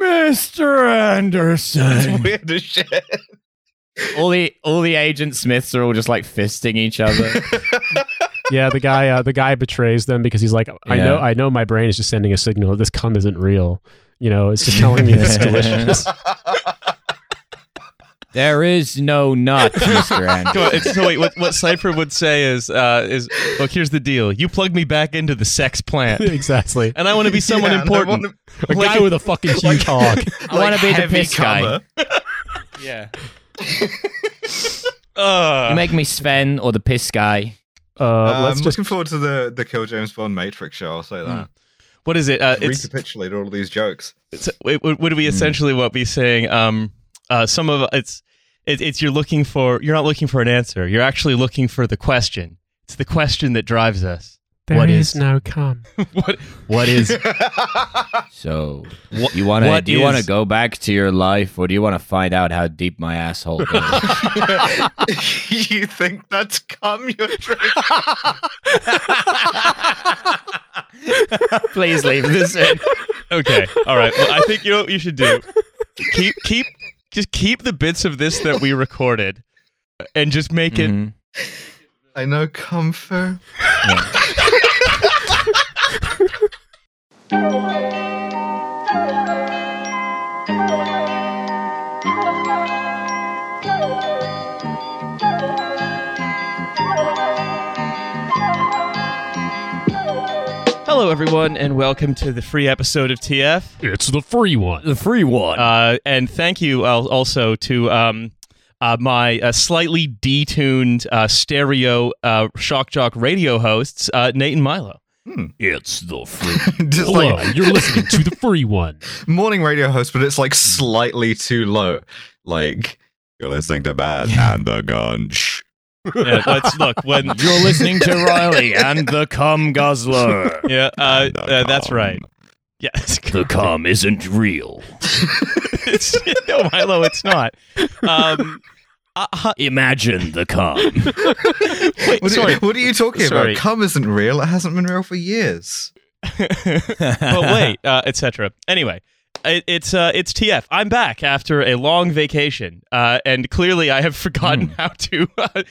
Mr. Anderson. Weird as shit. all the all the agent Smiths are all just like fisting each other. Yeah, the guy uh, the guy betrays them because he's like, I know I know my brain is just sending a signal that this cum isn't real. You know, it's just telling me it's delicious. there is no nut, Mr. Anderson. Come on, it's, so wait, what, what Cypher would say is, uh, is look, here's the deal. You plug me back into the sex plant, exactly. and I want to be someone Yeah, and I important. wanna- A guy with a fucking huge hog. I want to be the heavy piss guy. comer. Yeah. uh, You make me Sven or the piss guy. Uh, I'm let's just looking forward to the the Kill James Bond Matrix show. I'll say that. what is it? Uh, it's, Recapitulate all of these jokes. it's it, would would we essentially what be saying? Um, uh, some of it's it, it's you're looking for you're not looking for an answer. You're actually looking for the question. It's the question that drives us. There What is is- no cum. What what is So What- you want to? Do you want to go back to your life, or do you want to find out how deep my asshole goes? you think that's cum you're drinking? Please leave this in. okay? All right. Well, I think you know what you should do. Keep keep just keep the bits of this that we recorded, and just make it Mhm. I know comfort. Hello, everyone, and welcome to the free episode of TF. It's the free one. The free one. Uh, and thank you al- also to um, uh, my uh, slightly detuned uh, stereo uh, shock jock radio hosts, uh, Nate and Milo. it's the free. Just Hello, like you're listening to the free one. morning radio host, but it's like slightly too low. Like you're listening to Bad and the Gun. Shh. Yeah, let's look when. You're listening to Riley and the cum guzzler. Yeah, uh, uh, that's right. Yes, The cum isn't real. it's, no, Milo, it's not. Um, uh, huh, Imagine the cum. wait, What, sorry, Are, what are you talking Sorry. about? Cum isn't real. It hasn't been real for years. but wait, uh, etc. Anyway, it, it's uh, it's TF. I'm back after a long vacation, uh, and clearly I have forgotten Hmm. how to. Uh,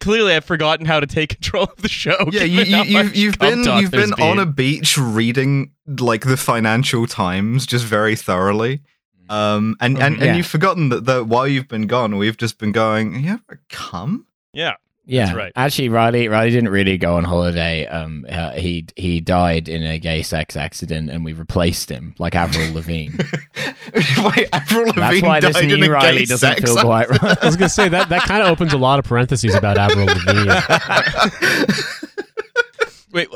clearly, I've forgotten how to take control of the show. Yeah, you, you, you've, you've been you've there's been on a beach reading like the Financial Times just very thoroughly. Um, and, and, Yeah. and you've forgotten that, that while you've been gone, we've just been going, you ever cum? Yeah, Yeah, That's right. Actually, Riley Riley didn't really go on holiday. Um, uh, he he died in a gay sex accident, and we replaced him like Avril Lavigne. Wait, Avril Lavigne That's why this died in a new Riley doesn't sex feel quite right. I was gonna say that that kind of opens a lot of parentheses about Avril Lavigne. wait,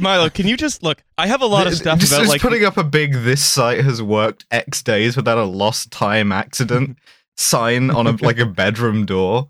Milo, can you just look? I have a lot of stuff just, about just like putting up a big "this site has worked X days without a lost time accident" sign on a like a bedroom door.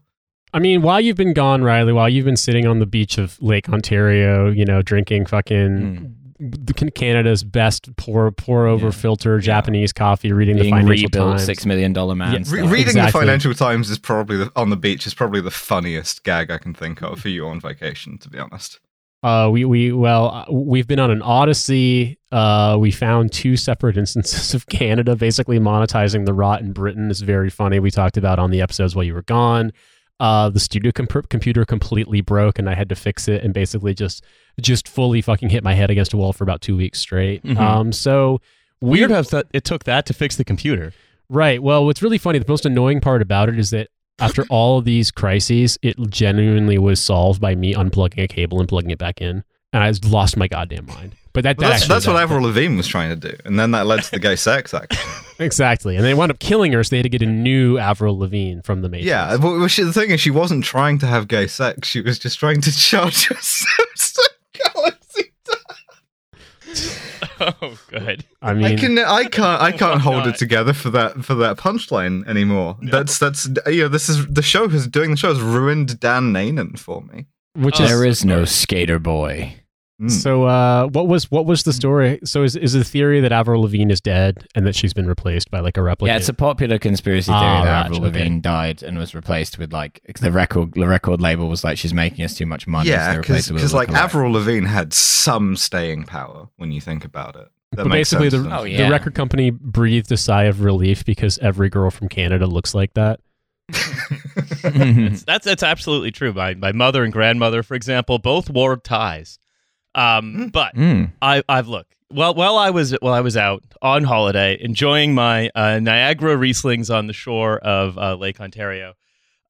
I mean, while you've been gone, Riley, while you've been sitting on the beach of Lake Ontario, you know, drinking fucking the Can- Canada's best pour pour over Yeah. filter Japanese coffee, reading Being the Financial rebuilt Times. six million dollar man. Yeah, Re- stuff. reading the Financial Times is probably the, on the beach is probably the funniest gag I can think of for you on vacation. To be honest, Uh, we we well, uh, we've been on an odyssey. Uh, we found two separate instances of Canada basically monetizing the rot in Britain. is very funny. We talked about on the episodes while you were gone. Uh, the studio comp- computer completely broke, and I had to fix it, and basically just just fully fucking hit my head against a wall for about two weeks straight. Mhm. Um, so weird how that it took that to fix the computer. Right. Well, what's really funny, the most annoying part about it is that after all of these crises, it genuinely was solved by me unplugging a cable and plugging it back in. And I just lost my goddamn mind. But that, But that that's actually- that's what that- Avril Lavigne was trying to do, and then that led to the gay sex act. Exactly. And they wound up killing her, so they had to get a new Avril Lavigne from the Matrix. yeah, but she, the thing is, she wasn't trying to have gay sex; she was just trying to charge herself some galaxy. oh, good. I I mean, can, I can't, I can't hold God. it together for that for that punchline anymore. That's that's you know, this is the show has doing the show has ruined Dan Nanan for me. which Oh, is there is no skater boy. Mm. so. Uh, what was what was the story? So is is the theory that Avril Lavigne is dead and that she's been replaced by like a replica? Yeah, it's a popular conspiracy theory Ah, that right, Avril okay. Lavigne died and was replaced with like the record. The record label was like, she's making us too much money. yeah, they because her with like lookalike. Avril Lavigne had some staying power when you think about it. That but basically, the. Oh, yeah. the record company breathed a sigh of relief because every girl from Canada looks like that. That's, that's that's absolutely true. My my mother and grandmother, for example, both wore ties. Um, but Mm. I I've looked. Well, while I was while I was out on holiday enjoying my uh, Niagara Rieslings on the shore of uh, Lake Ontario,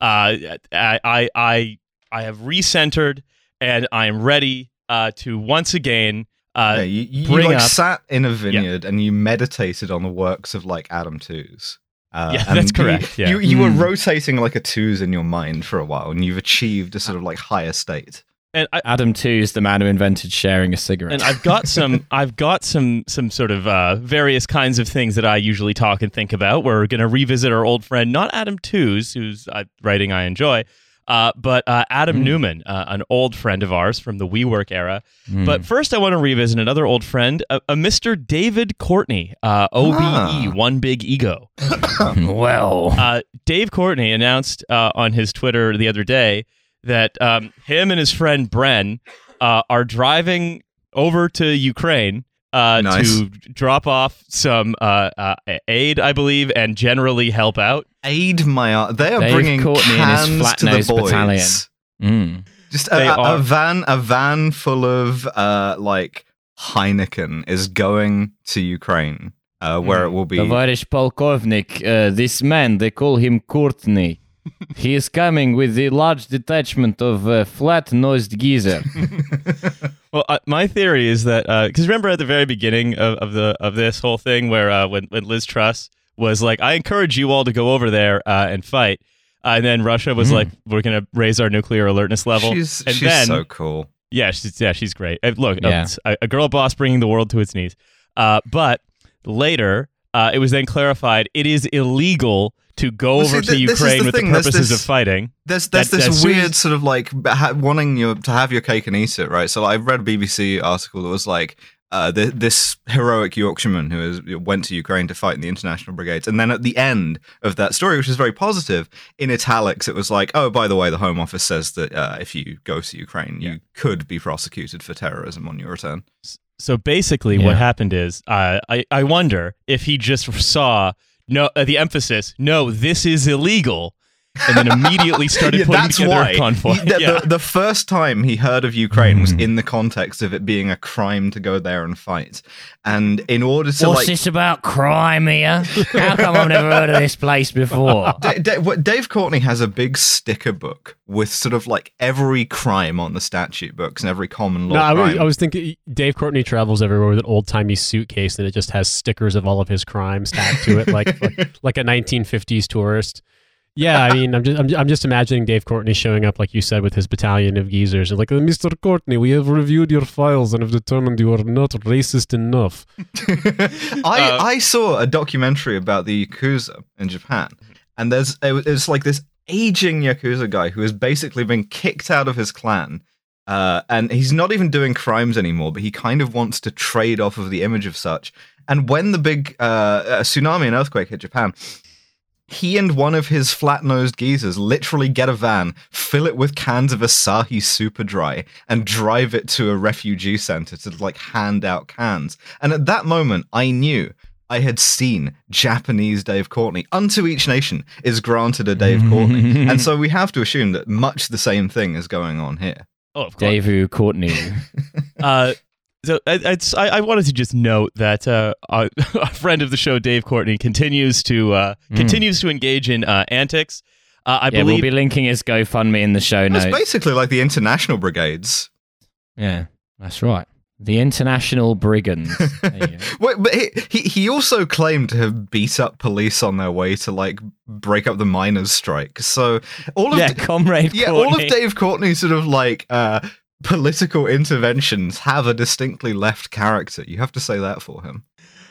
uh, I, I I I have recentered and I am ready uh, to once again. Uh, yeah, you, you, bring like up- sat in a vineyard and you meditated on the works of like Adam Tooze. Uh, Yeah, and that's you- correct, yeah. You you were Mm. rotating like a twos in your mind for a while, and you've achieved a sort of like higher state. And I, Adam Two is the man who invented sharing a cigarette. and I've got some I've got some some sort of uh, various kinds of things that I usually talk and think about. We're going to revisit our old friend, not Adam Tooze, whose uh, writing I enjoy, uh, but uh, Adam Mm. Newman, uh, an old friend of ours from the WeWork era. Mm. But first, I want to revisit another old friend, a, a Mr. David Courtney, uh, OBE, Ah. One Big Ego. well, Uh, Dave Courtney announced uh, on his Twitter the other day that um, him and his friend Bren uh, are driving over to Ukraine uh, Nice. to drop off some uh, uh, aid, I believe, and generally help out. Aid my art. They are Dave bringing Courtney and his cans to the boys. battalion. Mm. Just a, a- a van, a van full of uh, like Heineken is going to Ukraine, uh, where it will be. Tavarish Polkovnik, uh, this man, they call him Courtney. He is coming with a large detachment of uh, flat-nosed geezer. Well, uh, my theory is that because remember at the very beginning of, of the of this whole thing, where uh, when when Liz Truss was like, "I encourage you all to go over there uh, and fight," uh, and then Russia was Mhm. like, "We're going to raise our nuclear alertness level," she's and she's then so cool. Yeah, she's yeah, she's great. Uh, Look, Yeah. uh, a, a girl boss bringing the world to its knees. Uh, but later, uh, it was then clarified it is illegal to go Well, over see, to th- this is Ukraine the with thing, the there's purposes this- of fighting. There's there's That- this as weird sort of like ha- wanting you to have your cake and eat it, right? So like, I read a BBC article that was like uh, th- this heroic Yorkshireman who is, went to Ukraine to fight in the international brigades, and then at the end of that story, which is very positive, in italics it was like, oh, by the way, the Home Office says that uh, if you go to Ukraine, you could be prosecuted for terrorism on your return. So basically, Yeah. what happened is, uh, I I wonder if he just saw no uh, the emphasis. No, this is illegal, and then immediately started Yeah, putting that's together why. a convoy. He- the, yeah. the, the first time he heard of Ukraine was Mm. in the context of it being a crime to go there and fight, and in order to What's like this about crime here? How come I've never heard of this place before? Da- Da- what- Dave Courtney has a big sticker book with sort of like every crime on the statute books and every common law No, I was. I was thinking Dave Courtney travels everywhere with an old timey suitcase and it just has stickers of all of his crimes tacked to it, like like, like a 1950s tourist. Yeah, I mean, I'm just I'm, I'm just imagining Dave Courtney showing up, like you said, with his battalion of geezers, and like, "Uh, Mr. Courtney, we have reviewed your files and have determined you are not racist enough. I Uh, I saw a documentary about the yakuza in Japan, and there's it it's like this aging yakuza guy who has basically been kicked out of his clan. Uh, and he's not even doing crimes anymore, but he kind of wants to trade off of the image of such. And when the big uh, uh, tsunami and earthquake hit Japan, he and one of his flat-nosed geezers literally get a van, fill it with cans of Asahi Super Dry, and drive it to a refugee center to like hand out cans. And at that moment, I knew I had seen Japanese Dave Courtney. Unto each nation is granted a Dave Courtney, and so we have to assume that much the same thing is going on here. oh, of course. Dave Courtney. Uh, so I, it's- I, I wanted to just note that uh, a, a friend of the show, Dave Courtney, continues to uh, Mm. continues to engage in uh, antics. Uh, I yeah, believe we'll be linking his GoFundMe in the show It's notes. basically like the international brigades. Yeah, that's right. The International Brigands. There you go. Wait, but he, he he also claimed to have beat up police on their way to like break up the miners' strike. So all of yeah, Comrade yeah, all of Dave Courtney's sort of like uh, political interventions have a distinctly left character. You have to say that for him.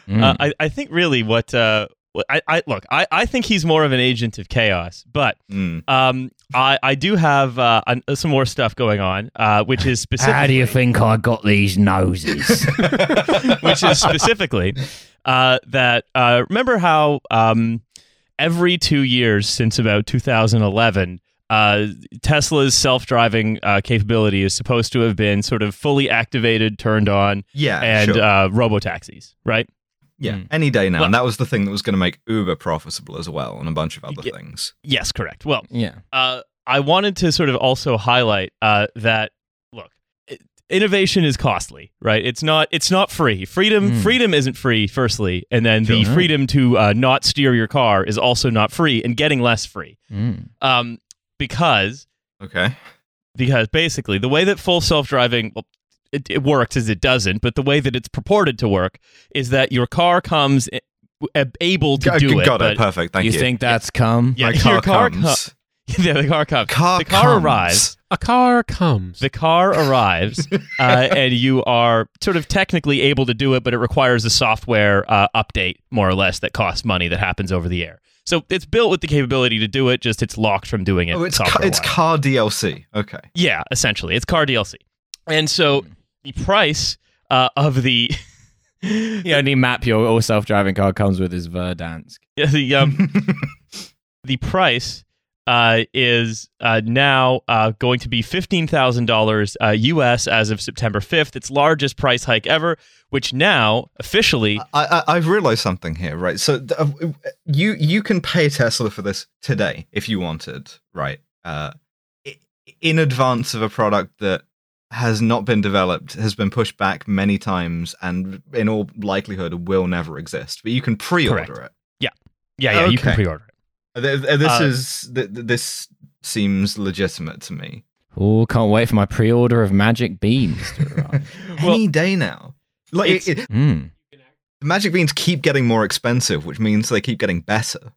Mm. Uh, I, I think really what uh, I, I look I, I think he's more of an agent of chaos, but Mm. um, I, I do have uh, an, some more stuff going on, uh, which is specifically How do you think I got these noses? which is specifically uh, that uh, remember how um, every two years since about 2011, uh, Tesla's self-driving uh, capability is supposed to have been sort of fully activated, turned on, Yeah, and sure. uh, robo taxis, right? yeah, Mm. any day now. Well- and that was the thing that was going to make Uber profitable as well, and a bunch of other Yeah. things. Yes, correct. Well, Yeah. uh, I wanted to sort of also highlight uh, that look, i- innovation is costly, right? It's not it's not free. Freedom Hmm. freedom isn't free. Firstly, and then the Sure. freedom to uh, not steer your car is also not free, and getting less free. Mm. Um, because Okay. because basically the way that full self-driving well, it, it works is it doesn't but the way that it's purported to work is that your car comes able to G- uh, do it Got but it. Perfect. Thank you you. think that's come? Yeah, My your car car comes. yeah, the car comes Car the car comes. arrives A car comes. the car arrives uh, and you are sort of technically able to do it but it requires a software uh, update more or less that costs money that happens over the air so it's built with the capability to do it just it's locked from doing it Oh, it's ca- it's car DLC. Okay. Yeah, essentially, it's car DLC, and so the price uh, of the The only map your all self-driving car comes with is Verdansk. yeah, the um, the price uh, is uh, now uh, going to be fifteen thousand dollars U.S. as of September fifth. Its largest price hike ever, which now officially I, I I've realized something here, right? So uh, you you can pay Tesla for this today if you wanted, right? Uh, in advance of a product that has not been developed, has been pushed back many times, and in all likelihood will never exist. But you can pre-order Correct. it. yeah yeah yeah. you can pre-order it. Th- th- This Uh, is th- th- this seems legitimate to me. Oh, can't wait for my pre-order of Magic Beans to arrive. Any day now, like it, it- mm. the Magic Beans keep getting more expensive, which means they keep getting better.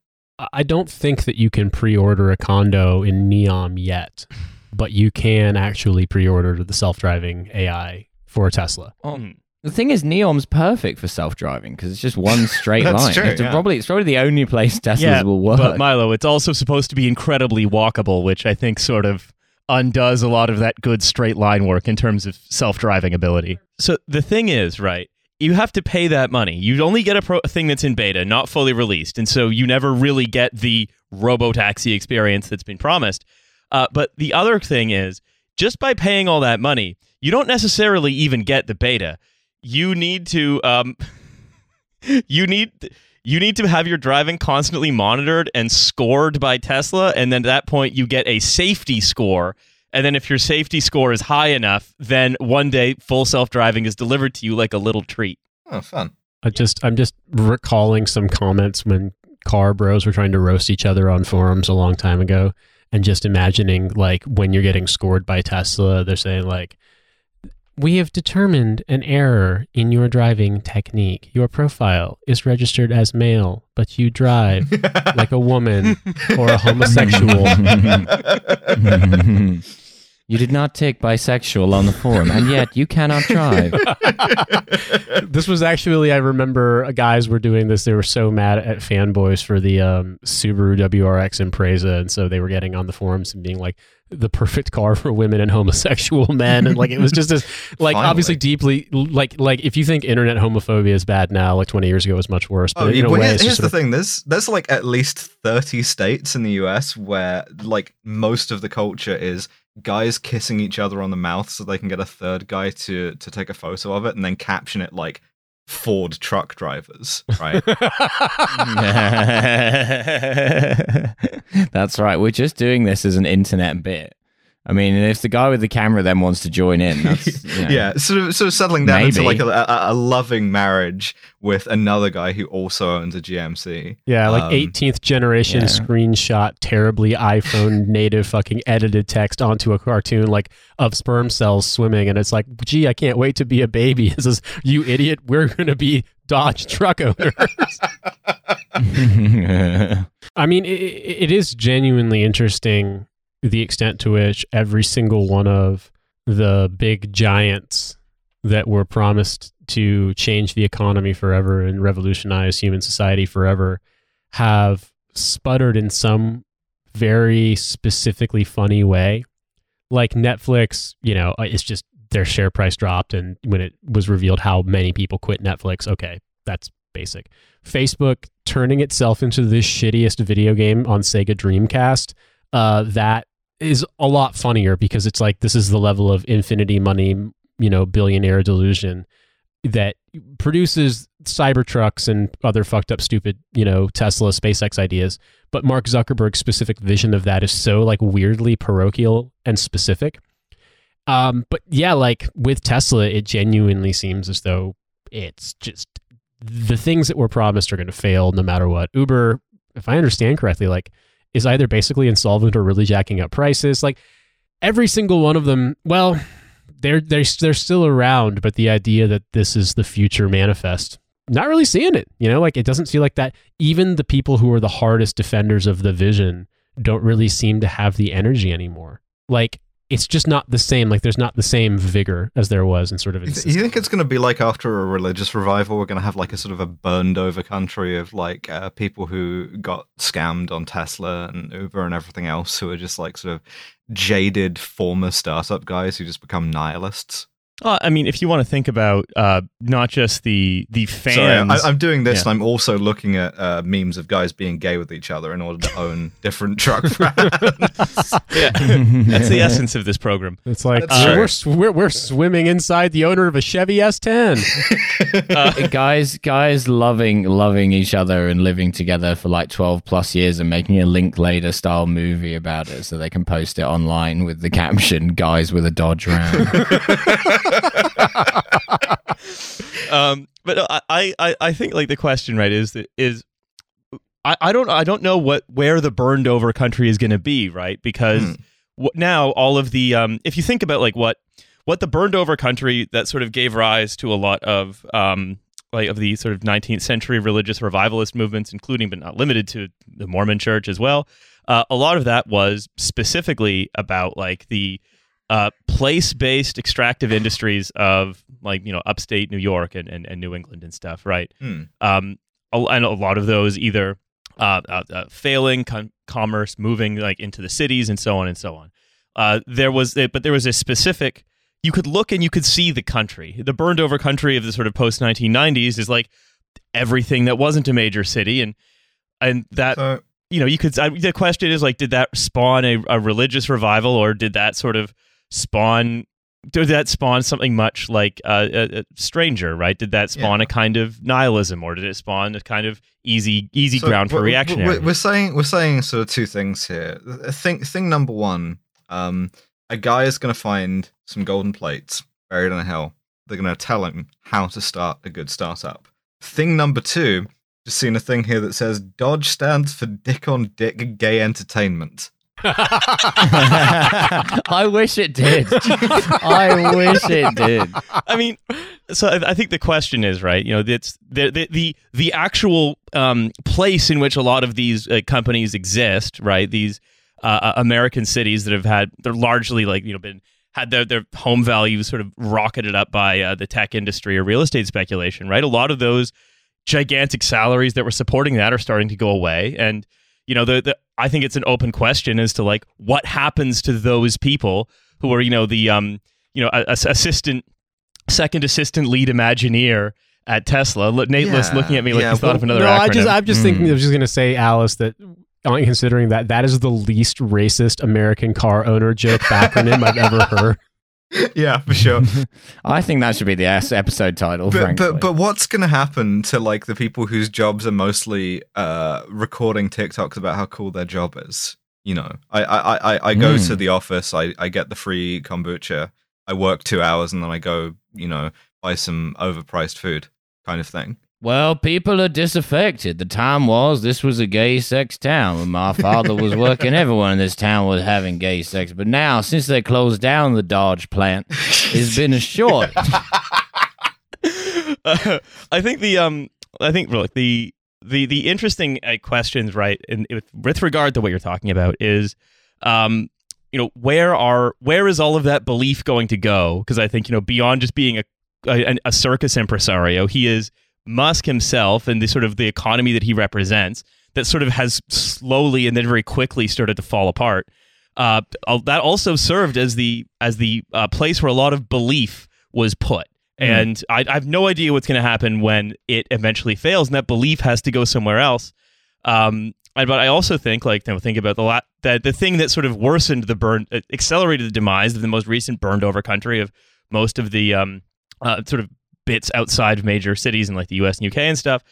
I don't think that you can pre-order a condo in Neom yet, but you can actually pre-order the self-driving AI for a Tesla. Oh, Mhm. The thing is, Neom's perfect for self-driving because it's just one straight That's line. true, It's yeah. probably it's probably the only place Teslas Yeah, will work. But Milo, it's also supposed to be incredibly walkable, which I think sort of undoes a lot of that good straight line work in terms of self-driving ability. So the thing is, right? You have to pay that money. You only get a, pro- thing that's in beta, not fully released, and so you never really get the robo taxi experience that's been promised. Uh, but the other thing is, just by paying all that money, you don't necessarily even get the beta. You need to, um, you need you need to have your driving constantly monitored and scored by Tesla, and then at that point you get a safety score. And then if your safety score is high enough, then one day full self driving is delivered to you like a little treat. Oh, fun. I just I'm just recalling some comments when car bros were trying to roast each other on forums a long time ago and just imagining like when you're getting scored by Tesla they're saying like we have determined an error in your driving technique. Your profile is registered as male, but you drive like a woman or a homosexual. you did not take bisexual on the forum, and yet you cannot drive. this was actually I remember guys were doing this. They were so mad at fanboys for the um, Subaru WRX Impreza, and so they were getting on the forums and being like the perfect car for women and homosexual men, and like it was just this like Finally. obviously deeply like like if you think internet homophobia is bad now, like twenty years ago it was much worse. But Oh, in well, way, here's, the of, thing. There's there's like at least thirty states in the U.S. where like most of the culture is guys kissing each other on the mouth so they can get a third guy to to take a photo of it and then caption it like Ford truck drivers, right? That's right. We're just doing this as an internet bit. I mean, if the guy with the camera then wants to join in, that's you know. yeah, sort of sort of settling down into like a, a, a loving marriage with another guy who also owns a GMC. yeah, like Um, 18th generation yeah. screenshot, terribly iPhone native fucking edited text onto a cartoon like of sperm cells swimming, and it's like, gee, I can't wait to be a baby. It says, you idiot, we're gonna be Dodge truck owners. I mean, it, it is genuinely interesting the extent to which every single one of the big giants that were promised to change the economy forever and revolutionize human society forever have sputtered in some very specifically funny way. Like Netflix, you know, it's just their share price dropped, and when it was revealed how many people quit Netflix, okay, that's basic. Facebook turning itself into the shittiest video game on Sega Dreamcast. Uh, that is a lot funnier because it's like this is the level of infinity money, you know, billionaire delusion that produces Cybertrucks and other fucked up, stupid, you know, Tesla, SpaceX ideas. But Mark Zuckerberg's specific vision of that is so like weirdly parochial and specific. Um, but yeah, like with Tesla, it genuinely seems as though it's just the things that were promised are going to fail no matter what. Uber, if I understand correctly, like is either basically insolvent or really jacking up prices. Like every single one of them, well, they're they're they're still around, but the idea that this is the future manifest, not really seeing it. You know, like it doesn't feel like that. Even the people who are the hardest defenders of the vision don't really seem to have the energy anymore. Like it's just not the same. Like there's not the same vigor as there was in sort of. You, you think it's going to be like after a religious revival, we're going to have like a sort of a burned over country of like uh, people who got scammed on Tesla and Uber and everything else, who are just like sort of jaded former startup guys who just become nihilists. Well, I mean, if you want to think about uh, not just the the fans, Sorry, I, am doing this, Yeah. and I'm also looking at uh, memes of guys being gay with each other in order to own different truck brands. yeah, that's the essence of this program. It's like That's we're, we're we're we're swimming inside the owner of a Chevy S10. Uh, guys, guys loving loving each other and living together for like twelve plus years and making a Linklater style movie about it, so they can post it online with the caption "Guys with a Dodge Ram." um, but I, I, I think like the question right is that is I, I don't I don't know what where the burned over country is going to be right because Hmm. now all of the um if you think about like what what the burned over country that sort of gave rise to a lot of um like of the sort of 19th century religious revivalist movements including but not limited to the Mormon church as well uh, a lot of that was specifically about like the uh, place-based extractive industries of like you know upstate New York and, and, and New England and stuff, right? Hmm. Um, and a lot of those either uh, uh, uh, failing com- commerce, moving like into the cities, and so on and so on. Uh, there was, but there was a specific. You could look and you could see the country. The burned over country of the sort of post 1990s is like everything that wasn't a major city, and and that so, you know, you could. I, the question is like, did that spawn a, a religious revival, or did that sort of spawn? Did that spawn something much like uh, a, a stranger? Right? Did that spawn Yeah. a kind of nihilism, or did it spawn a kind of easy easy so ground for reactionary? We're, we're saying we're saying sort of two things here. I think thing number one, um, a guy is going to find some golden plates buried in a hill. They're going to tell him how to start a good startup. Thing number two, just seen a thing here that says Dodge stands for Dick on Dick Gay Entertainment. I wish it did. I wish it did. I mean, so I, think the question is right. You know, it's the the the, the actual um, place in which a lot of these uh, companies exist. Right, these uh, uh, American cities that have had they're largely like you know been had their their home values sort of rocketed up by uh, the tech industry or real estate speculation. Right, a lot of those gigantic salaries that were supporting that are starting to go away and you know the, the i think it's an open question as to like what happens to those people who are you know the um you know a, a- assistant second assistant lead imagineer at tesla Look, nate was Yeah, looking at me like yeah, he's thought of another no, I just I'm just Mm. thinking. I was just gonna say, Alice, that uh, considering that that is the least racist American car owner joke backronym I've ever heard. yeah, for sure. I think that should be the S episode title. but, but but what's going to happen to like the people whose jobs are mostly uh, recording TikToks about how cool their job is? You know, I I I, I go Hmm. to the office, I I get the free kombucha, I work two hours, and then I go, you know, buy some overpriced food, kind of thing. Well, people are disaffected. The time was this was a gay sex town. When my father was working, everyone in this town was having gay sex. But now, since they closed down the Dodge plant, it's been a short. Uh, I think the um, I think look the the the interesting uh, questions, right, in, with, with regard to what you're talking about is, um, you know, where are where is all of that belief going to go? Because I think you know, beyond just being a, a a circus impresario, he is Musk himself and the sort of the economy that he represents that sort of has slowly and then very quickly started to fall apart. Uh, that also served as the as the uh, place where a lot of belief was put. And I, I have no idea what's going to happen when it eventually fails, and that belief has to go somewhere else. Um, I- but I also think, like, you know, think about the la- that the thing that sort of worsened the burn, uh, accelerated the demise of the most recent burned over country of most of the um, uh, sort of bits outside of major cities in like the U.S. and U.K. and stuff.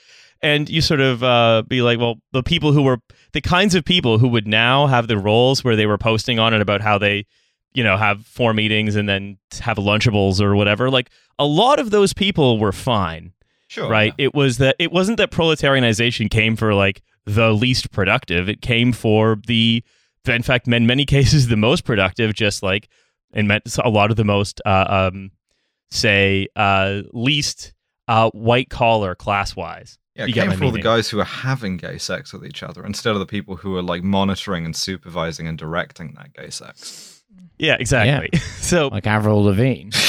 And you sort of uh, be like, well, the people who were the kinds of people who would now have the roles where they were posting on it about how they, you know, have four meetings and then have Lunchables or whatever. Like a lot of those people were fine Sure. right? It was that it wasn't that proletarianization came for like the least productive. It came for the, in fact, in many cases, the most productive. Just like and meant a lot of the most, uh, um, say, uh, least uh, white collar class wise. Yeah, it You get came my for all the guys who are having gay sex with each other instead of the people who are like monitoring and supervising and directing that gay sex. Yeah, exactly. so like Avril Lavigne.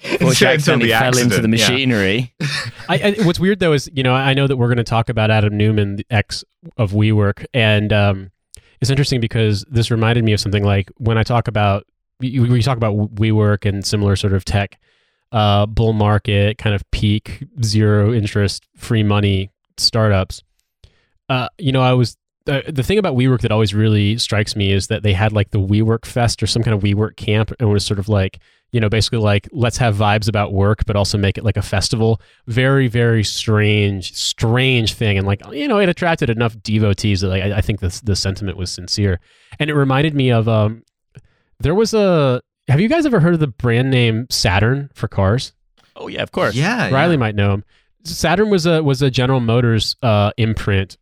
Before she Until accidentally the fell into accident, the yeah. machinery. I, I, what's weird though is you know I know that we're going to talk about Adam Neumann, the ex of WeWork, and um, it's interesting because this reminded me of something like when I talk about we, we talk about WeWork and similar sort of tech uh, bull market kind of peak zero interest free money startups. Uh, you know, I was the, the thing about WeWork that always really strikes me is that they had like the WeWork Fest or some kind of WeWork camp, and it was sort of like you know basically like let's have vibes about work, but also make it like a festival. Very very strange strange thing, and like you know it attracted enough devotees that like I, I think the the sentiment was sincere, and it reminded me of um there was a have you guys ever heard of the brand name Saturn for cars? oh yeah, of course. Yeah, Riley yeah. might know him. Saturn was a was a General Motors uh, imprint.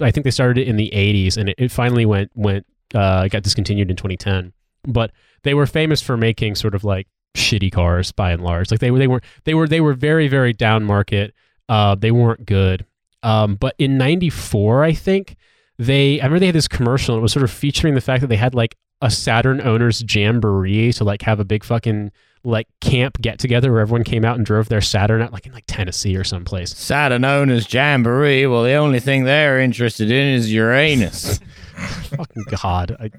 I think they started it in the '80s, and it, it finally went went uh, got discontinued in 2010. But they were famous for making sort of like shitty cars by and large. Like they were they were they were they were very very down market. Uh, they weren't good. Um, but in '94, I think they I remember they had this commercial. And it was sort of featuring the fact that they had like a Saturn owners jamboree to like have a big fucking like camp get together where everyone came out and drove their Saturn out like in like Tennessee or someplace. Saturn owners Jamboree. Well, the only thing they're interested in is Uranus. Fucking god. I,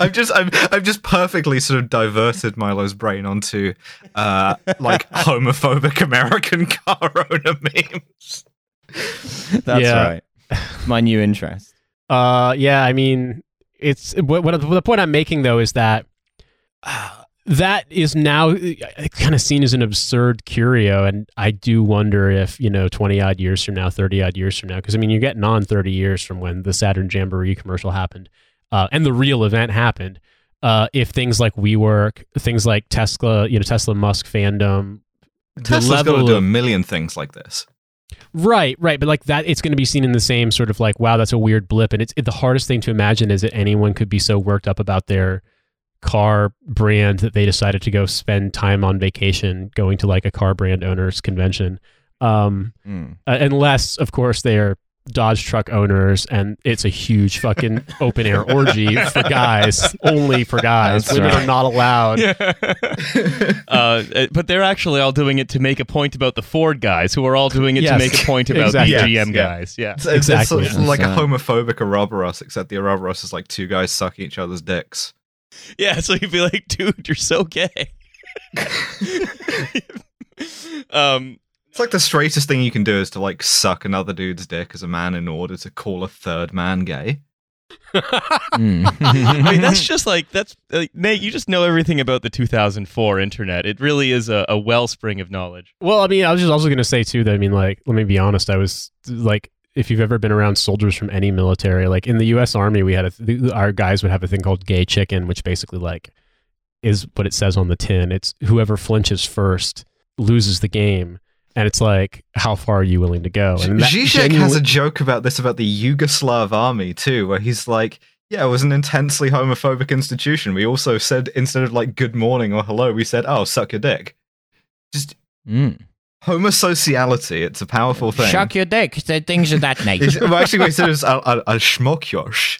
I've just I've, I've just perfectly sort of diverted Milo's brain onto uh like homophobic American car owner memes. That's Yeah. right. My new interest. uh yeah, I mean it's what, what the point I'm making though is that uh, that is now kind of seen as an absurd curio and I do wonder if, you know, 20 odd years from now, 30 odd years from now because I mean you're getting on 30 years from when the Saturn Jamboree commercial happened uh, and the real event happened. Uh, if things like WeWork, things like Tesla, you know, Tesla Musk fandom, Tesla's going to do a million things like this. Right, right, but like that, it's going to be seen in the same sort of like, wow, that's a weird blip, and it's it, the hardest thing to imagine is that anyone could be so worked up about their car brand that they decided to go spend time on vacation going to like a car brand owners convention, um, Mm. uh, unless of course they are Dodge truck owners and it's a huge fucking open air orgy for guys, only for guys. That's Women right. are not allowed. uh, but they're actually all doing it to make a point about the Ford guys, who are all doing it Yes, to make a point about exactly. the Yes, GM yeah. guys. Yeah. It's, it's- Exactly. it's like a uh, homophobic Ouroboros, except the Ouroboros is like two guys sucking each other's dicks. Yeah, so you'd be like, dude, you're so gay. um, It's like the straightest thing you can do is to like suck another dude's dick as a man in order to call a third man gay. Mm. I mean, that's just like that's uh, Nate. You just know everything about the 2004 internet. It really is a, a wellspring of knowledge. Well, I mean, I was just also going to say too that I mean, like, let me be honest. I was like, if you've ever been around soldiers from any military, like in the U.S. Army, we had a th- our guys would have a thing called "gay chicken," which basically like is what it says on the tin. It's whoever flinches first loses the game, and it's like, how far are you willing to go? And that Zizek has a joke about this about the Yugoslav army too, where he's like, "Yeah, it was an intensely homophobic institution. We also said instead of like good morning or hello, we said, oh, suck your dick." Just Mm. homosociality. It's a powerful thing. Shuck your dick. Things of that nature. well, actually, what he said is, "I'll, I'll, I'll schmock yours."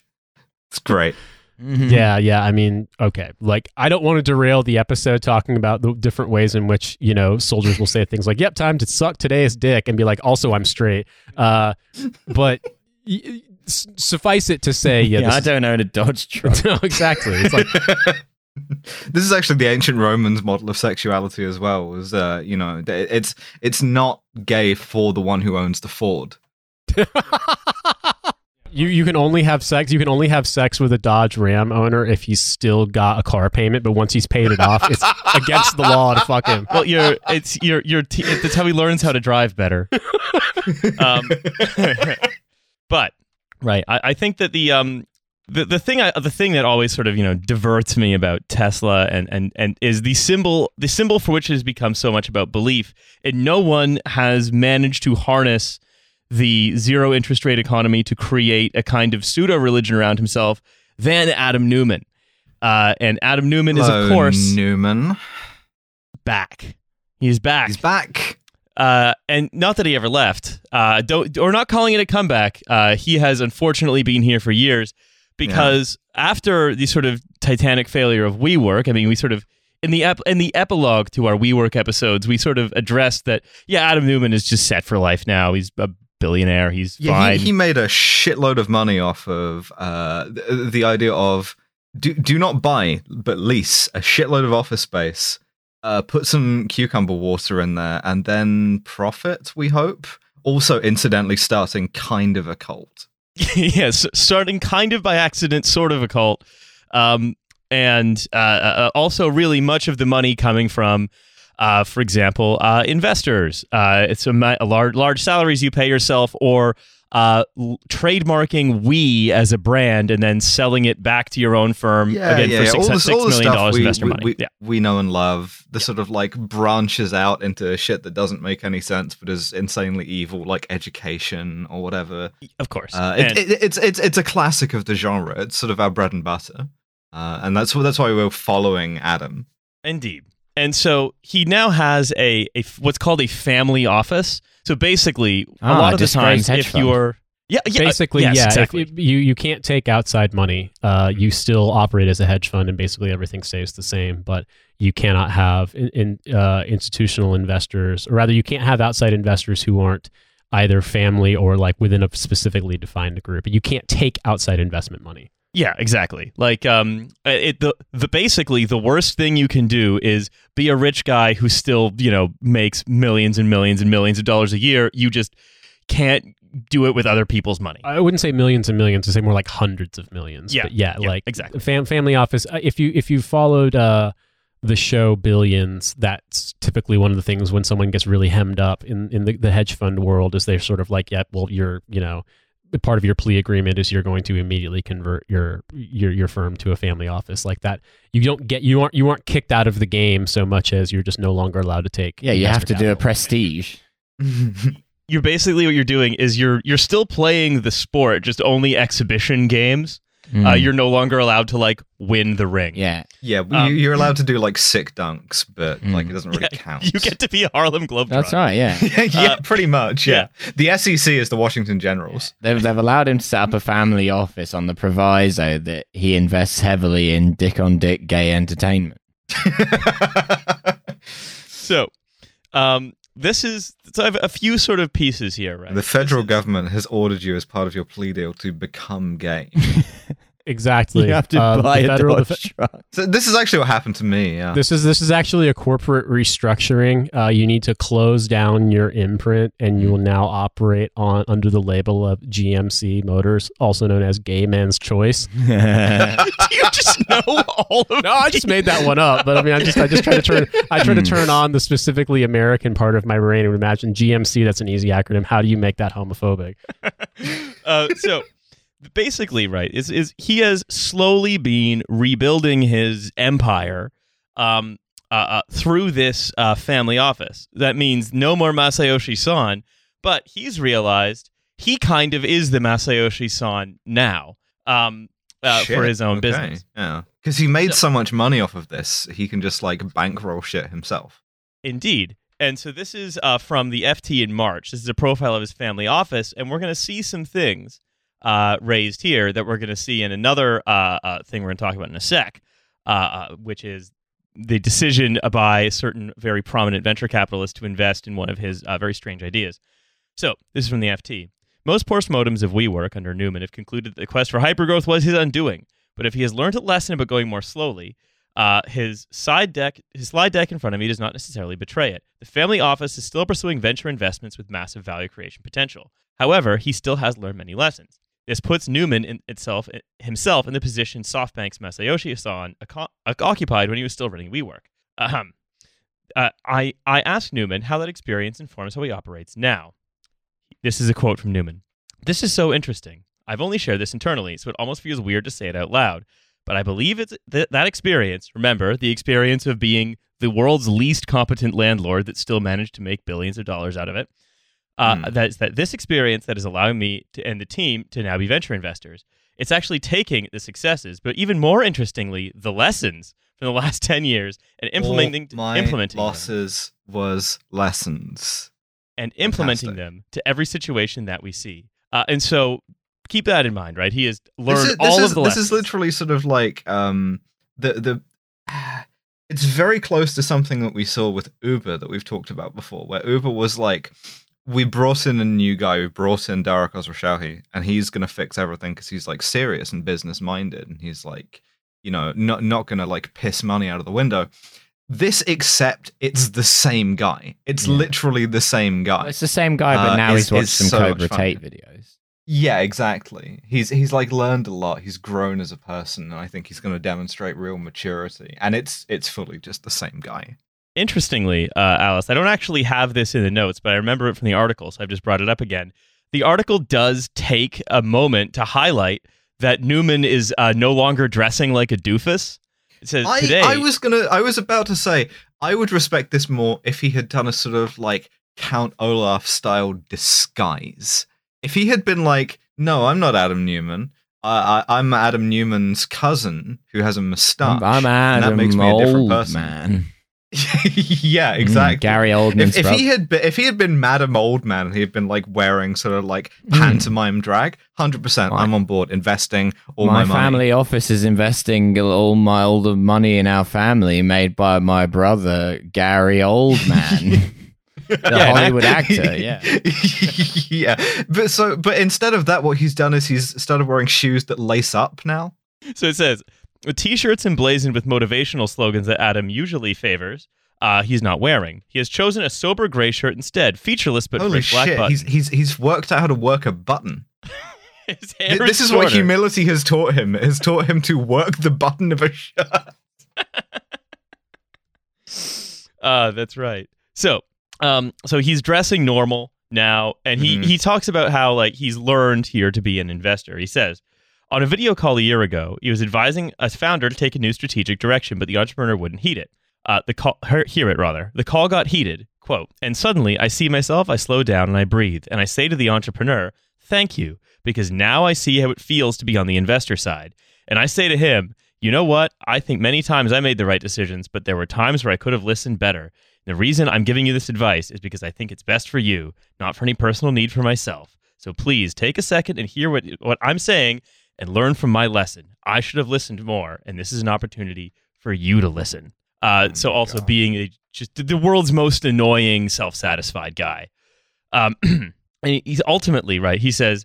It's great. Mhm. Yeah, yeah. I mean, okay. Like, I don't want to derail the episode talking about the different ways in which you know soldiers will say things like, "Yep, time to suck today's dick," and be like, "Also, I'm straight." Uh, but y- y- s- suffice it to say, yeah, Yeah, I don't own a Dodge truck. no, exactly. It's like, this is actually the ancient Romans model of sexuality as well. Was uh, you know, it's it's not gay for the one who owns the Ford. You you can only have sex. You can only have sex with a Dodge Ram owner if he's still got a car payment. But once he's paid it off, it's against the law to fuck him. Well, you're it's you're you're te- that's how he learns how to drive better. um, but right, I, I think that the um the the thing I, the thing that always sort of you know diverts me about Tesla and and and is the symbol the symbol for which it has become so much about belief, and no one has managed to harness the zero interest rate economy to create a kind of pseudo religion around himself than Adam Neumann. Uh, and Adam Neumann is, of course, Neumann. back. He's back. He's back. Uh, and not that he ever left. Uh, don't or not calling it a comeback. Uh, he has unfortunately been here for years because after the sort of Titanic failure of WeWork, I mean, we sort of in the ep- in the epilogue to our WeWork episodes, we sort of addressed that. Yeah, Adam Neumann is just set for life now. He's a billionaire. He's Yeah, fine. he, he made a shitload of money off of uh, the, the idea of do, do not buy, but lease a shitload of office space, uh, put some cucumber water in there, and then profit, we hope. Also, incidentally, starting kind of a cult. yes, starting kind of by accident, sort of a cult, um, and uh, uh, also really much of the money coming from, uh, for example, uh, investors. Uh, it's a, a large large salaries you pay yourself, or uh, trademarking we as a brand and then selling it back to your own firm again for six, All the- six million dollars we, investor we, money. We, yeah, we know and love the sort of like branches out into shit that doesn't make any sense, but is insanely evil, like education or whatever. of course. Uh, it, it, it's it's it's a classic of the genre. It's sort of our bread and butter, uh, and that's that's why we're following Adam. Indeed. And so he now has a, a what's called a family office. So basically, a Ah, lot of the times, if fund. you're yeah, yeah basically, yes, yeah. exactly. it- you you can't take outside money. Uh, you still operate as a hedge fund, and basically everything stays the same. But you cannot have in, in uh, institutional investors, or rather, you can't have outside investors who aren't either family or like within a specifically defined group. You can't take outside investment money. Yeah, exactly. Like um it the the basically the worst thing you can do is be a rich guy who still, you know, makes millions and millions and millions of dollars a year. You just can't do it with other people's money. I wouldn't say millions and millions. I'd say more like hundreds of millions. Yeah, but yeah, yeah, like exactly. Fam- family office. uh, If you if you followed uh, the show Billions, that's typically one of the things when someone gets really hemmed up in in the, the hedge fund world is they're sort of like, yeah, well, you're you know. Part of your plea agreement is you're going to immediately convert your your your firm to a family office like that. You don't get you aren't you aren't kicked out of the game so much as you're just no longer allowed to take. Yeah, you have investor to do a prestige. You're basically what you're doing is you're you're still playing the sport, just only exhibition games. Uh, Mm. you're no longer allowed to like win the ring. yeah. yeah, Um, you, you're allowed to do like sick dunks, but like Mm. it doesn't really Yeah, count. You get to be a Harlem Globetrotter. That's right. Yeah. yeah, yeah, Uh, pretty much. Yeah. the SEC is the Washington Generals. They've, they've allowed him to set up a family office on the proviso that he invests heavily in dick on dick gay entertainment. So, um, this is so I have a few sort of pieces here, right? the federal is- government has ordered you as part of your plea deal to become gay. Exactly. You have to the buy a federal- Dodge fe- truck. so this is actually what happened to me. Yeah. This is this is actually a corporate restructuring. Uh, you need to close down your imprint, and you will now operate on under the label of GMC Motors, also known as Gay Man's Choice. Do you just know all of No, I just made that one up, but I mean, I just I just try to turn I try to turn on the specifically American part of my brain and imagine GMC. That's an easy acronym. How do you make that homophobic? uh, so basically right is is he has slowly been rebuilding his empire um, uh, uh, through this uh, family office that means no more Masayoshi Son but he's realized he kind of is the Masayoshi Son now um, uh, for his own okay, business Yeah. Because he made So- so much money off of this, he can just like bankroll shit himself. Indeed. And so this is uh, from the FT in March. This is a profile of his family office, and we're going to see some things uh, raised here that we're going to see in another uh, uh, thing we're going to talk about in a sec, uh, uh, which is the decision by a certain very prominent venture capitalist to invest in one of his very strange ideas. So this is from the FT. Most postmortems of WeWork under Neumann have concluded that the quest for hypergrowth was his undoing. But if he has learned a lesson about going more slowly, Uh, his side deck, his slide deck in front of me does not necessarily betray it. The family office is still pursuing venture investments with massive value creation potential. However, he still has learned many lessons. This puts Neumann in itself himself in the position SoftBank's Masayoshi Son occupied when he was still running WeWork. Ahem. Uh, I, I asked Neumann how that experience informs how he operates now. This is a quote from Neumann. This is so interesting. I've only shared this internally, so it almost feels weird to say it out loud. But I believe it's th- that experience, remember, the experience of being the world's least competent landlord that still managed to make billions of dollars out of it, uh, mm. that, that this experience that is allowing me to, and the team to now be venture investors. It's actually taking the successes, but even more interestingly, the lessons from the last 10 years and implementing, All my implementing losses them. was lessons. And implementing Fantastic. them to every situation that we see. Uh, and so keep that in mind, right? He has learned this is, this all is, of the This is literally sort of like um, the, the, it's very close to something that we saw with Uber that we've talked about before, where Uber was like, we brought in a new guy. We brought in Dara Khosrowshahi, and he's going to fix everything because he's like serious and business minded, and he's like, you know, not not going to like piss money out of the window. This, except it's the same guy. It's yeah. literally the same guy. Well, it's the same guy, but uh, now he's watched some so Cobra Tate videos. Yeah, exactly. He's he's like learned a lot. He's grown as a person, and I think he's going to demonstrate real maturity. And it's it's fully just the same guy. Interestingly, uh, Alice, I don't actually have this in the notes, but I remember it from the article, so I've just brought it up again. The article does take a moment to highlight that Neumann is uh, no longer dressing like a doofus. It says I, today. I was gonna. I was about to say I would respect this more if he had done a sort of like Count Olaf style disguise. If he had been like, "No, I'm not Adam Neumann. I, I, am Adam Neumann's cousin who has a mustache." I'm Adam, that makes me a different person. man. yeah, mm, exactly. Mm, Gary Oldman. If, if, he had been, if he had been Madam Oldman, he had been like wearing sort of like mm. pantomime drag. Hundred percent, I'm on board. Investing all my, my family office is investing all my all the money in our family made by my brother Gary Oldman. the yeah, Hollywood actor, yeah, yeah. But so, but instead of that, what he's done is he's started wearing shoes that lace up now. So it says T-shirts emblazoned with motivational slogans that Adam usually favors. Uh, he's not wearing. He has chosen a sober gray shirt instead, featureless but Holy black shit! Button. He's he's he's worked out how to work a button. this is what humility has taught him. It has taught him to work the button of a shirt. uh, that's right. So, um, so he's dressing normal now, and he mm-hmm. he talks about how like he's learned here to be an investor. He says, on a video call a year ago, he was advising a founder to take a new strategic direction, but the entrepreneur wouldn't heed it. Uh, the call, her, hear it rather. The call got heated. Quote, and suddenly I see myself, I slow down and I breathe, and I say to the entrepreneur, thank you, because now I see how it feels to be on the investor side. And I say to him, you know what? I think many times I made the right decisions, but there were times where I could have listened better. The reason I'm giving you this advice is because I think it's best for you, not for any personal need for myself. So please take a second and hear what, what I'm saying and learn from my lesson. I should have listened more, and this is an opportunity for you to listen. Uh, oh so also God. being a, just the world's most annoying, self-satisfied guy. Um, and he's ultimately right. He says,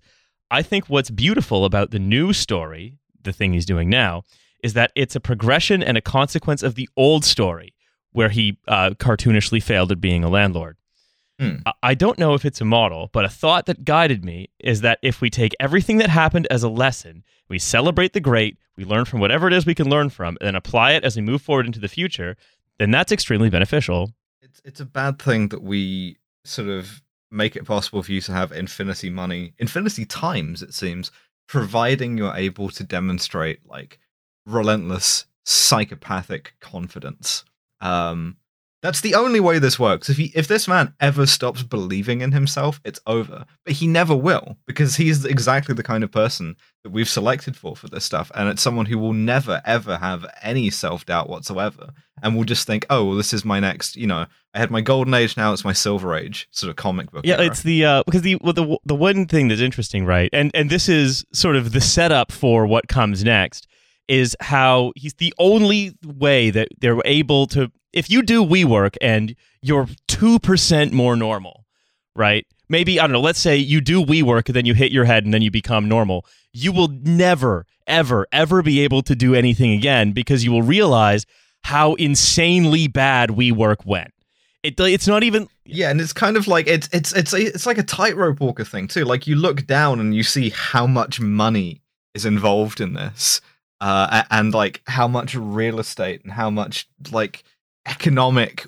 "I think what's beautiful about the new story, the thing he's doing now, is that it's a progression and a consequence of the old story, where he uh, cartoonishly failed at being a landlord." Hmm. I don't know if it's a model, but a thought that guided me is that if we take everything that happened as a lesson, we celebrate the great, we learn from whatever it is we can learn from, and then apply it as we move forward into the future, then that's extremely beneficial. It's it's a bad thing that we sort of make it possible for you to have infinity money, infinity times, it seems, providing you're able to demonstrate like relentless psychopathic confidence. Um, that's the only way this works. If he, if this man ever stops believing in himself, it's over. But he never will because he's exactly the kind of person that we've selected for for this stuff, and it's someone who will never ever have any self doubt whatsoever, and will just think, "Oh, well, this is my next." You know, I had my golden age, now it's my silver age, sort of comic book. Yeah, era. it's the uh, because the well, the the one thing that's interesting, right, and and this is sort of the setup for what comes next is how he's the only way that they're able to if you do WeWork and you're 2% more normal, right? Maybe, I don't know, let's say you do WeWork and then you hit your head and then you become normal. You will never, ever, ever be able to do anything again because you will realize how insanely bad WeWork went. It, it's not even Yeah, and it's kind of like it's it's it's it's like a tightrope walker thing too. Like you look down and you see how much money is involved in this, uh, and like how much real estate and how much like economic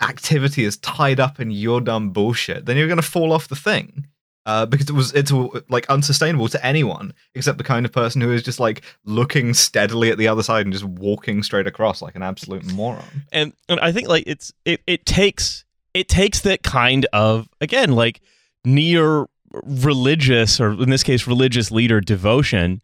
activity is tied up in your dumb bullshit. Then you're gonna fall off the thing. Uh, because it was it's like unsustainable to anyone except the kind of person who is just like looking steadily at the other side and just walking straight across like an absolute moron. and, and I think like it's it, it takes it takes that kind of again like near religious or in this case religious leader devotion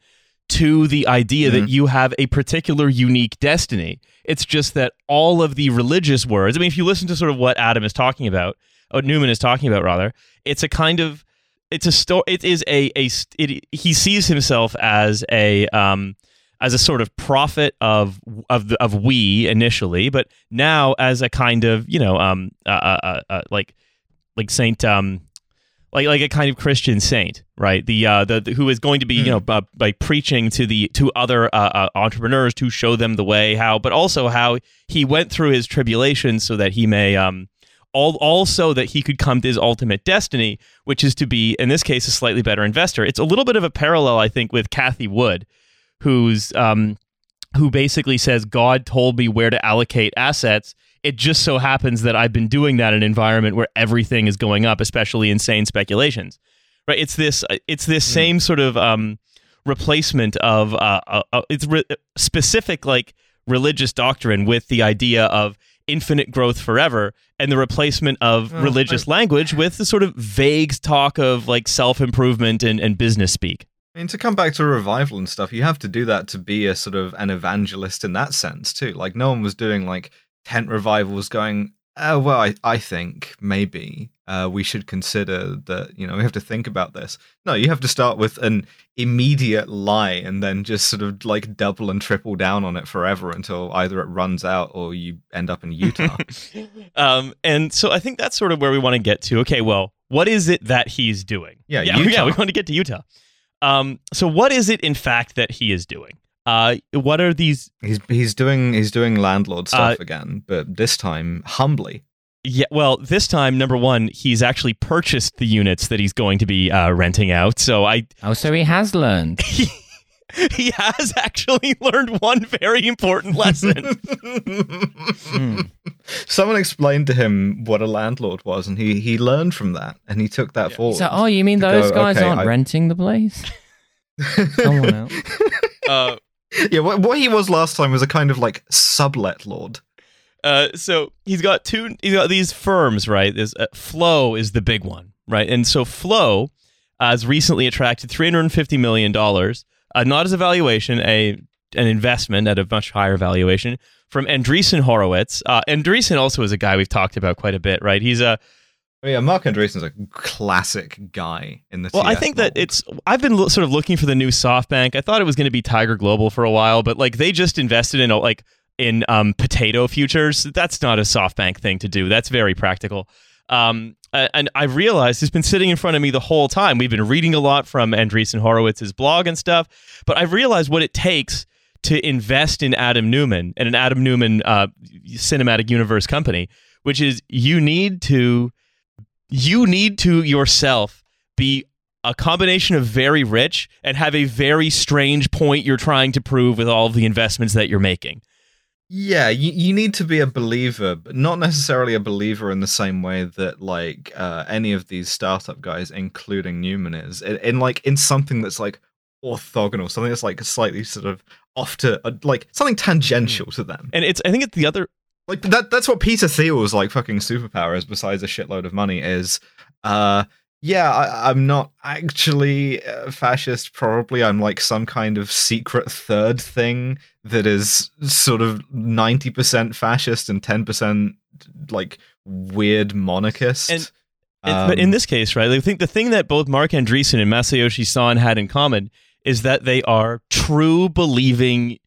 to the idea that you have a particular unique destiny. It's just that all of the religious words. I mean, if you listen to sort of what Adam is talking about, what Neumann is talking about, rather, it's a kind of it's a story. It is a a it, he sees himself as a um as a sort of prophet of of the, of we initially, but now as a kind of you know um uh, uh, uh, uh like like Saint um like like a kind of Christian saint, right? The uh the, the who is going to be you know by, by preaching to the to other uh, uh, entrepreneurs to show them the way how, but also how he went through his tribulations so that he may um all also that he could come to his ultimate destiny, which is to be in this case a slightly better investor. It's a little bit of a parallel, I think, with Cathie Wood, who's um who basically says God told me where to allocate assets. It just so happens that I've been doing that in an environment where everything is going up, especially insane speculations. Right? It's this. It's this same sort of um, replacement of uh, uh, uh, it's re- specific like religious doctrine with the idea of infinite growth forever and the replacement of Well, religious language with the sort of vague talk of like self improvement and, and business speak. I mean, to come back to revival and stuff, you have to do that to be a sort of an evangelist in that sense too. Like no one was doing like tent revivals, going, "Oh well, I, I think maybe uh, we should consider that. You know, we have to think about this." No, you have to start with an immediate lie and then just sort of like double and triple down on it forever until either it runs out or you end up in Utah. um, and so I think that's sort of where we want to get to. Okay, well, what is it that he's doing? Yeah, yeah, Utah. yeah. We want to get to Utah. Um, so what is it in fact that he is doing? Uh, what are these? he's he's doing he's doing landlord stuff Uh, again, but this time humbly. Yeah, well, this time, number one, he's actually purchased the units that he's going to be uh, renting out. So I, Oh, so he has learned. he, he has actually learned one very important lesson. Hmm. Someone explained to him what a landlord was, and he he learned from that, and he took that forward. So, oh, you mean those go, guys okay, aren't I- renting the place? Someone else. uh, yeah, what, what he was last time was a kind of like sublet lord. Uh, so he's got two. He's got these firms, right? There's uh, Flow is the big one, right? And so Flow uh, has recently attracted 350 million dollars, uh, not as a valuation, a an investment at a much higher valuation from Andreessen Horowitz. Uh, Andreessen also is a guy we've talked about quite a bit, right? He's a Oh, yeah, Marc Andreessen's a classic guy in the. well, I TF think that it's. I've been lo- sort of looking for the new SoftBank. I thought it was going to be Tiger Global for a while, but like they just invested in like in um, potato futures. That's not a SoftBank thing to do. That's very practical. Um, and I realized it's been sitting in front of me the whole time. We've been reading a lot from Andreessen Horowitz's blog and stuff, but I've realized what it takes to invest in Adam Neumann and an Adam Neumann uh, cinematic universe company, which is you need to you need to yourself be a combination of very rich and have a very strange point you're trying to prove with all of the investments that you're making. Yeah, you, you need to be a believer, but not necessarily a believer in the same way that like uh, any of these startup guys, including Neumann, is in, in like in something that's like orthogonal, something that's like slightly sort of off to uh, like something tangential to them. And it's I think it's the other Like that that's what Peter Thiel's like fucking superpower is besides a shitload of money is uh yeah, I, I'm not actually uh, fascist. Probably, I'm like some kind of secret third thing that is sort of ninety percent fascist and ten percent like weird monarchist. And- And- but in Um, this case, right? I think the thing that both Marc Andreessen and Masayoshi Son had in common is that they are true believing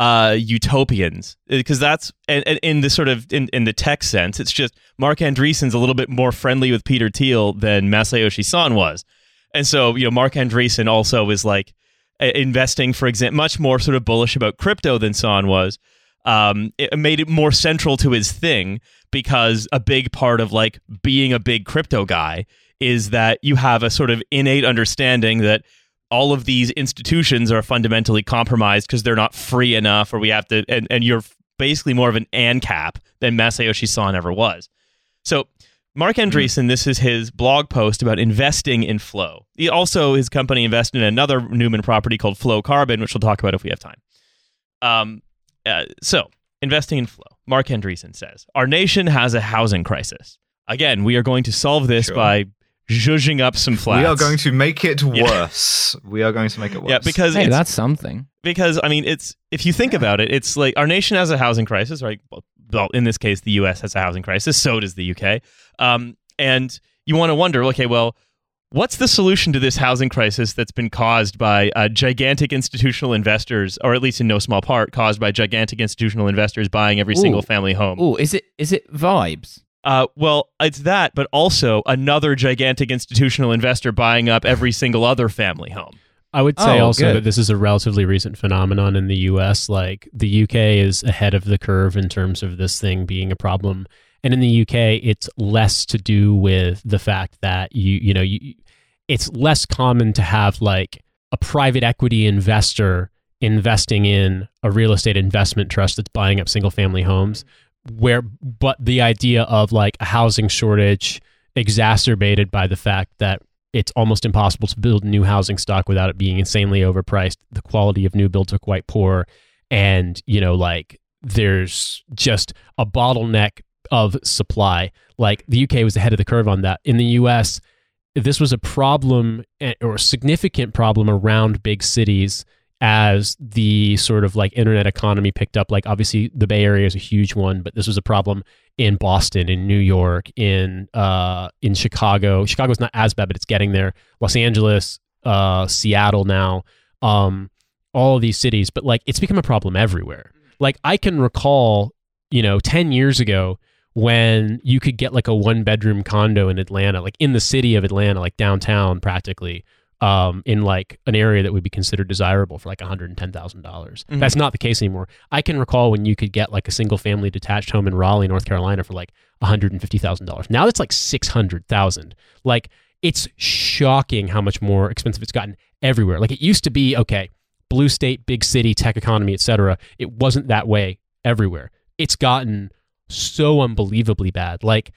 uh, utopians. Because that's and, and in the sort of in, in the tech sense, it's just Marc Andreessen's a little bit more friendly with Peter Thiel than Masayoshi Son was, and so you know Marc Andreessen also is like uh, investing, for example, much more sort of bullish about crypto than Son was. um, it made it more central to his thing because a big part of like being a big crypto guy is that you have a sort of innate understanding that all of these institutions are fundamentally compromised because they're not free enough or we have to and, and you're basically more of an ANCAP than Masayoshi Son ever was. So Marc Andreessen, this is his blog post about investing in Flow. He also his company invested in another Neumann property called Flow Carbon, which we'll talk about if we have time. Um, uh, so investing in Flow. Marc Andreessen says our nation has a housing crisis. Again, we are going to solve this Sure. by zhuzhing up some flats. We are going to make it Yeah. worse. We are going to make it worse. yeah, because Hey, that's something. because I mean, it's if you think about it, it's like our nation has a housing crisis, right? Well, Well, in this case, the U.S. has a housing crisis. So does the U.K. Um, and you want to wonder, okay, well, what's the solution to this housing crisis that's been caused by uh, gigantic institutional investors, or at least in no small part, caused by gigantic institutional investors buying every Ooh. single family home? Oh, is it is it vibes? Uh, well, it's that, but also another gigantic institutional investor buying up every single other family home. I would say Oh, also good. that this is a relatively recent phenomenon in the US. Like the UK is ahead of the curve in terms of this thing being a problem. And in the UK, it's less to do with the fact that you, you know, you, it's less common to have like a private equity investor investing in a real estate investment trust that's buying up single family homes where but the idea of like a housing shortage exacerbated by the fact that it's almost impossible to build new housing stock without it being insanely overpriced. The quality of new builds are quite poor. And, you know, like there's just a bottleneck of supply. Like the UK was ahead of the curve on that. In the US, this was a problem eh, or a significant problem around big cities as the sort of like internet economy picked up. Like obviously the Bay Area is a huge one, but this was a problem in Boston, in New York, in uh, in Chicago. Chicago's not as bad, but it's getting there. Los Angeles, uh, Seattle now, um, all of these cities. But like it's become a problem everywhere. Like I can recall, you know, ten years ago when you could get like a one bedroom condo in Atlanta, like in the city of Atlanta, like downtown practically. Um, in like an area that would be considered desirable for like $110,000. dollars Mhm. That's not the case anymore. I can recall when you could get like a single family detached home in Raleigh, North Carolina for like $150,000. Now that's like 600,000. Like it's shocking how much more expensive it's gotten everywhere. Like it used to be okay, blue state, big city, tech economy, etc. It wasn't that way everywhere. It's gotten so unbelievably bad. Like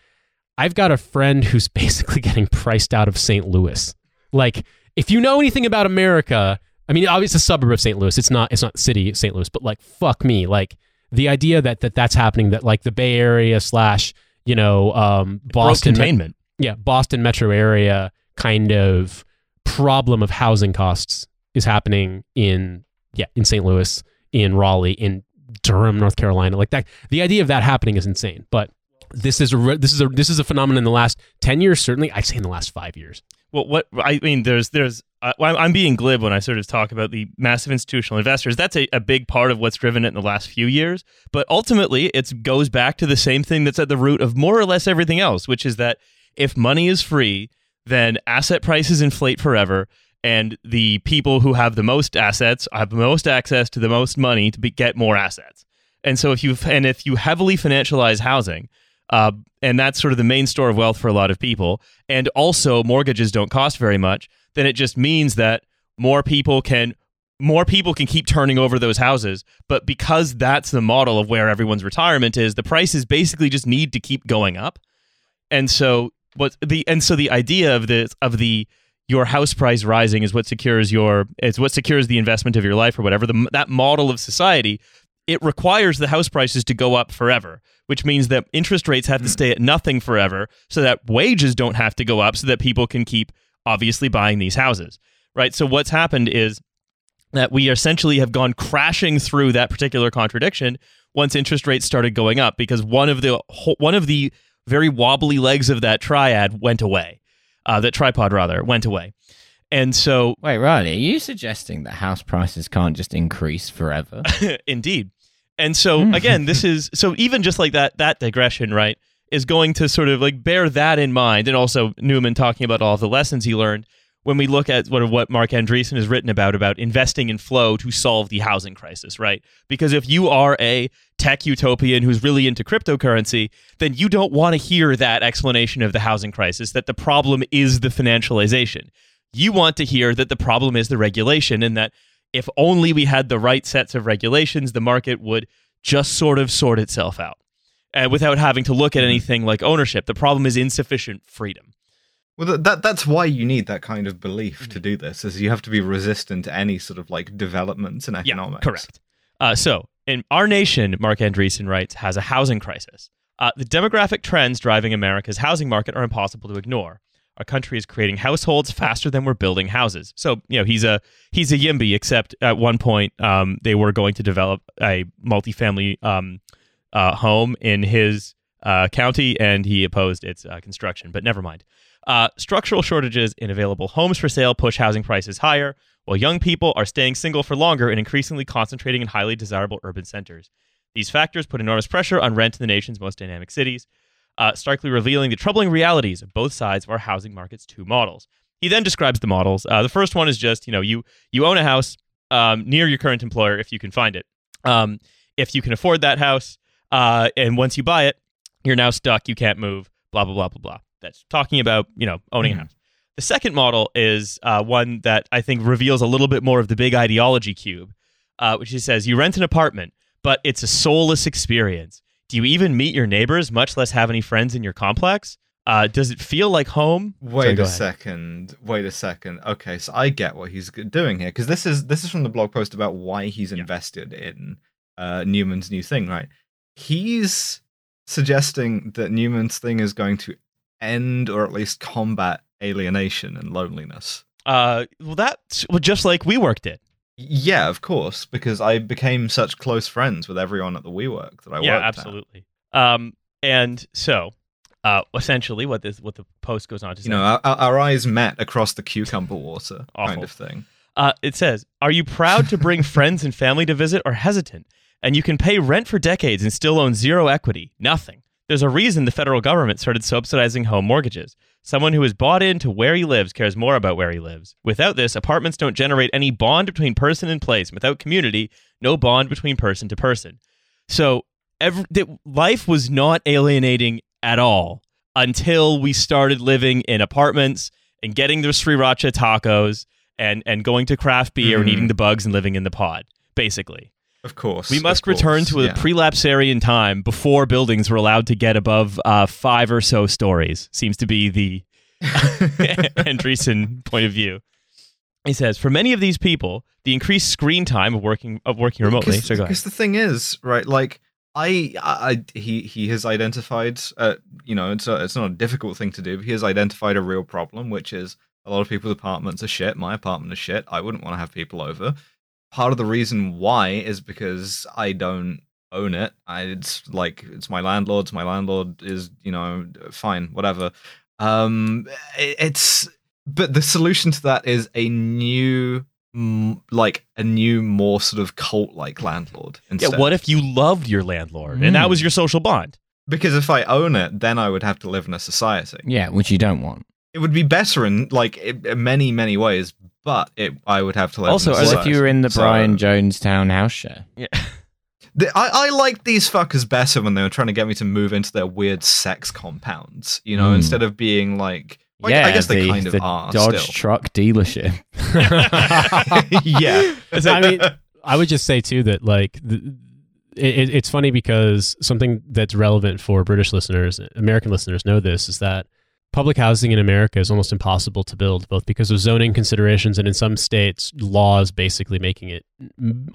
I've got a friend who's basically getting priced out of St. Louis. Like if you know anything about America, I mean, obviously it's a suburb of St. Louis. It's not. It's not city of St. Louis. But like, fuck me. Like the idea that that that's happening. That like the Bay Area slash you know um, Boston, containment. yeah, Boston metro area kind of problem of housing costs is happening in yeah in St. Louis, in Raleigh, in Durham, North Carolina. Like that. The idea of that happening is insane. But this is a this is a this is a phenomenon in the last ten years. Certainly, I'd say in the last five years. Well, what I mean, there's there's I'm I'm being glib when I sort of talk about the massive institutional investors. That's a, a big part of what's driven it in the last few years. But ultimately, it goes back to the same thing that's at the root of more or less everything else, which is that if money is free, then asset prices inflate forever, and the people who have the most assets have the most access to the most money to be, get more assets. And so if you and if you heavily financialize housing, uh, and that's sort of the main store of wealth for a lot of people, and also mortgages don't cost very much, then it just means that more people can more people can keep turning over those houses. But because that's the model of where everyone's retirement is, the prices basically just need to keep going up. And so what the and so the idea of the of the your house price rising is what secures your it's what secures the investment of your life or whatever. The, that model of society it requires the house prices to go up forever, which means that interest rates have to stay at nothing forever so that wages don't have to go up so that people can keep obviously buying these houses. Right? So what's happened is that we essentially have gone crashing through that particular contradiction once interest rates started going up because one of the one of the very wobbly legs of that triad went away. Uh, that tripod rather went away. And so Wait, Riley, are you suggesting that house prices can't just increase forever? Indeed. And so mm. again, this is so even just like that that digression, right, is going to sort of like bear that in mind and also Neumann talking about all the lessons he learned. when we look at what what Marc Andreessen has written about about investing in flow to solve the housing crisis, right? Because if you are a tech utopian who's really into cryptocurrency, then you don't want to hear that explanation of the housing crisis that the problem is the financialization. You want to hear that the problem is the regulation and that if only we had the right sets of regulations, the market would just sort of sort itself out. And without having to look at anything like ownership, the problem is insufficient freedom. Well, that, that that's why you need that kind of belief Mm-hmm. to do this, is you have to be resistant to any sort of like developments in economics. Yeah, correct. Uh, so, in our nation, Marc Andreessen writes, has a housing crisis. Uh, the demographic trends driving America's housing market are impossible to ignore. Our country is creating households faster than we're building houses. So, you know, he's a he's a yimby. Except at one point, um, they were going to develop a multifamily um, uh, home in his uh, county, and he opposed its uh, construction. But never mind. Uh, structural shortages in available homes for sale push housing prices higher, while young people are staying single for longer and increasingly concentrating in highly desirable urban centers. These factors put enormous pressure on rent in the nation's most dynamic cities, uh, starkly revealing the troubling realities of both sides of our housing market's two models. He then describes the models. Uh, the first one is just you know you you own a house um, near your current employer if you can find it. Um, if you can afford that house, uh, and once you buy it, you're now stuck. You can't move. Blah blah blah blah blah. That's talking about you know owning Mhm. a house. The second model is uh, one that I think reveals a little bit more of the big ideology cube, uh, which he says you rent an apartment, but it's a soulless experience. Do you even meet your neighbors, much less have any friends in your complex? Uh, does it feel like home? Wait go a second. Wait a second. Okay, so I get what he's doing here because this is this is from the blog post about why he's Yeah. invested in uh, Neumann's new thing, right? He's suggesting that Neumann's thing is going to end or at least combat alienation and loneliness. Uh, well, that well, just like we worked it. Yeah, of course, because I became such close friends with everyone at the WeWork that I yeah, worked at. Yeah, absolutely. Um, and so, uh, essentially, what this what the post goes on to say. You know, our, our our eyes met across the cucumber water, kind of thing. Uh, it says, Are you proud to bring friends and family to visit or hesitant? And you can pay rent for decades and still own zero equity. Nothing. There's a reason the federal government started subsidizing home mortgages. Someone who is bought into where he lives cares more about where he lives. Without this, apartments don't generate any bond between person and place. Without community, no bond between person to person. So every, life was not alienating at all until we started living in apartments and getting the sriracha tacos and and going to craft beer and Mhm. eating the bugs and living in the pod. Basically, Of course. we of must return to a yeah. prelapsarian time before buildings were allowed to get above uh, five or so stories. Seems to be the Andreessen point of view. He says, for many of these people, the increased screen time of working of working remotely. Because So go ahead. the thing is, right? Like I, I, I- he he has identified. Uh, you know, it's a, it's not a difficult thing to do. But he has identified a real problem, which is a lot of people's apartments are shit. My apartment is shit. I wouldn't want to have people over. Part of the reason why is because I don't own it. I, it's like it's my landlord's. My landlord is, you know, fine, whatever. Um, it- it's but the solution to that is a new mm, like a new more sort of cult like landlord Yeah, instead. what if you loved your landlord and that Mm. was your social bond? because if i own it then i would have to live in a society Yeah, which you don't want. It would be better in like in in many many ways but it i would have to live Also, in a as if you were in the So- Brian Jonestown house share? Yeah. The- I, I liked these fuckers better when they were trying to get me to move into their weird sex compounds you know Hmm. instead of being like well, yeah, i guess they the, kind of the are Dodge still. truck dealership. yeah I mean, I would just say too that like the, it, it's funny because something that's relevant for British listeners, American listeners know this is that public housing in America is almost impossible to build, both because of zoning considerations and in some states laws basically making it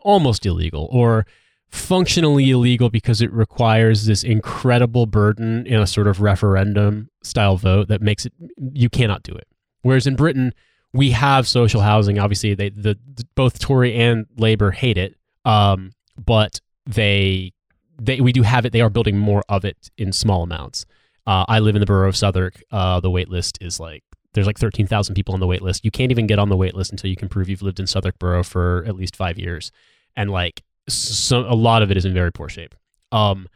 almost illegal or functionally illegal because it requires this incredible burden in a sort of referendum style vote that makes it you cannot do it. Whereas in Britain, we have social housing. Obviously, they the, the both Tory and Labor hate it, um, but they they we do have it. They are building more of it in small amounts. Uh, I live in the borough of Southwark. Uh, the wait list is like there's like thirteen thousand people on the wait list. You can't even get on the wait list until you can prove you've lived in Southwark Borough for at least five years, and like so a lot of it is in very poor shape. Um,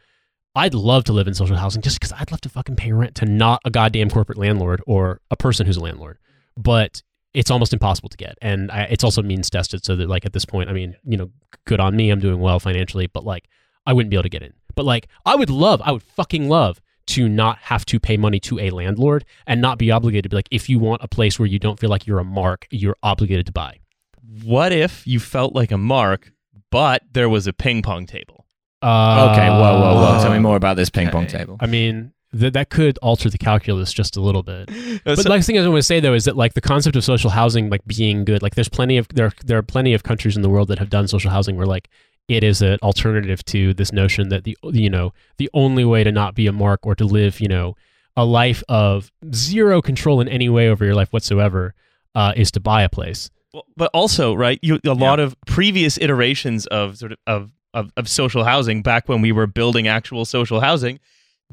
I'd love to live in social housing just because I'd love to fucking pay rent to not a goddamn corporate landlord or a person who's a landlord. But it's almost impossible to get, and I, it's also means tested. So that like at this point, I mean, you know, good on me, I'm doing well financially, but like I wouldn't be able to get in. But like I would love, I would fucking love to not have to pay money to a landlord and not be obligated to be like, if you want a place where you don't feel like you're a mark, you're obligated to buy. What if you felt like a mark, but there was a ping pong table? Uh, okay, whoa, whoa, whoa. Tell me more about this ping pong table. I mean, th- that could alter the calculus just a little bit. But so- the last thing I want to say though is that like the concept of social housing like being good, like there's plenty of there there are plenty of countries in the world that have done social housing where like it is an alternative to this notion that the you know the only way to not be a mark or to live you know a life of zero control in any way over your life whatsoever uh, is to buy a place. Well, but also, right, you, a lot of previous iterations of sort of, of of of social housing back when we were building actual social housing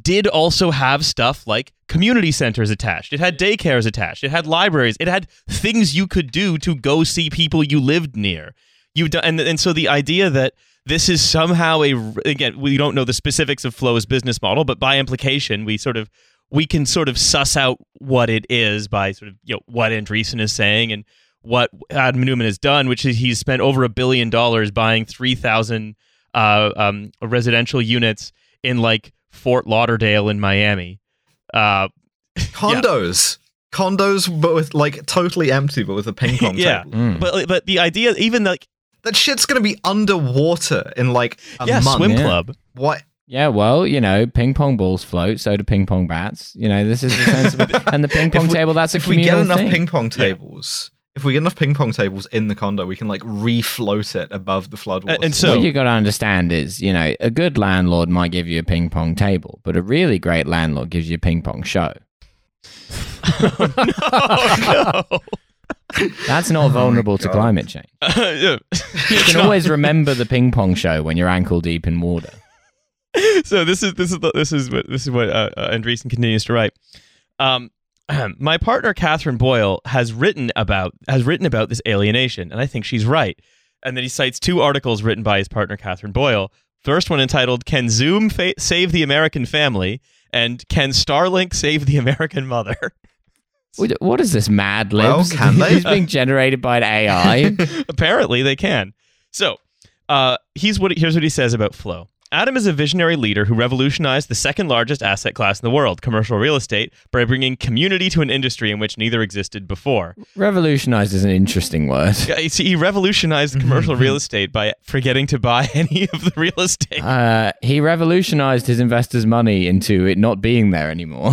did also have stuff like community centers attached. It had daycares attached. It had libraries. It had things you could do to go see people you lived near. You do, and and so the idea that this is somehow a again we don't know the specifics of Flow's business model, but by implication we sort of we can sort of suss out what it is by sort of you know what Andreessen is saying and what Adam Neumann has done, which is he's spent over a billion dollars buying three thousand uh, um, residential units in like Fort Lauderdale in Miami. Uh, Condos. Condos, but with like totally empty, but with a ping pong Yeah. table. Mm. but but the idea, even like That shit's gonna be underwater in like a yeah, month. swim Yeah. club. What? Yeah, well, you know, ping pong balls float, so do ping pong bats. You know, this is a sensible. and the ping pong we- table, that's a If we get enough thing. ping pong tables, if we get enough ping pong tables in the condo, we can like refloat it above the floodwaters. and so- what you got to understand is, you know, a good landlord might give you a ping pong table, but a really great landlord gives you a ping pong show. oh, no. That's not Oh vulnerable to climate change. Yeah. You can always remember the ping pong show when you're ankle deep in water. so this is this is the- this is what this is what uh, uh, Andreessen continues to write. Um, my partner Katherine Boyle has written about has written about this alienation, and I think she's right. And then he cites two articles written by his partner Katherine Boyle. First one entitled "Can Zoom fa- Save the American Family?" and "Can Starlink Save the American Mother?" What- is this Mad Well, Libs? can they? He's being generated by an AI. Apparently, they can. So, uh, he's what here's what he says about Flow. Adam is a visionary leader who revolutionized the second largest asset class in the world, commercial real estate, by bringing community to an industry in which neither existed before. Revolutionized is an interesting word. Yeah, see, He revolutionized commercial real estate by forgetting to buy any of the real estate. Uh, he revolutionized his investors' money into it not being there anymore.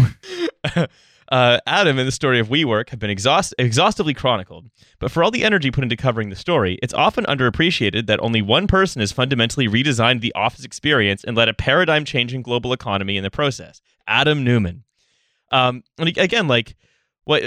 Uh, Adam and the story of WeWork have been exhaust- exhaustively chronicled, but for all the energy put into covering the story, it's often underappreciated that only one person has fundamentally redesigned the office experience and led a paradigm changing global economy in the process Adam Neumann. Um, and again, like, what?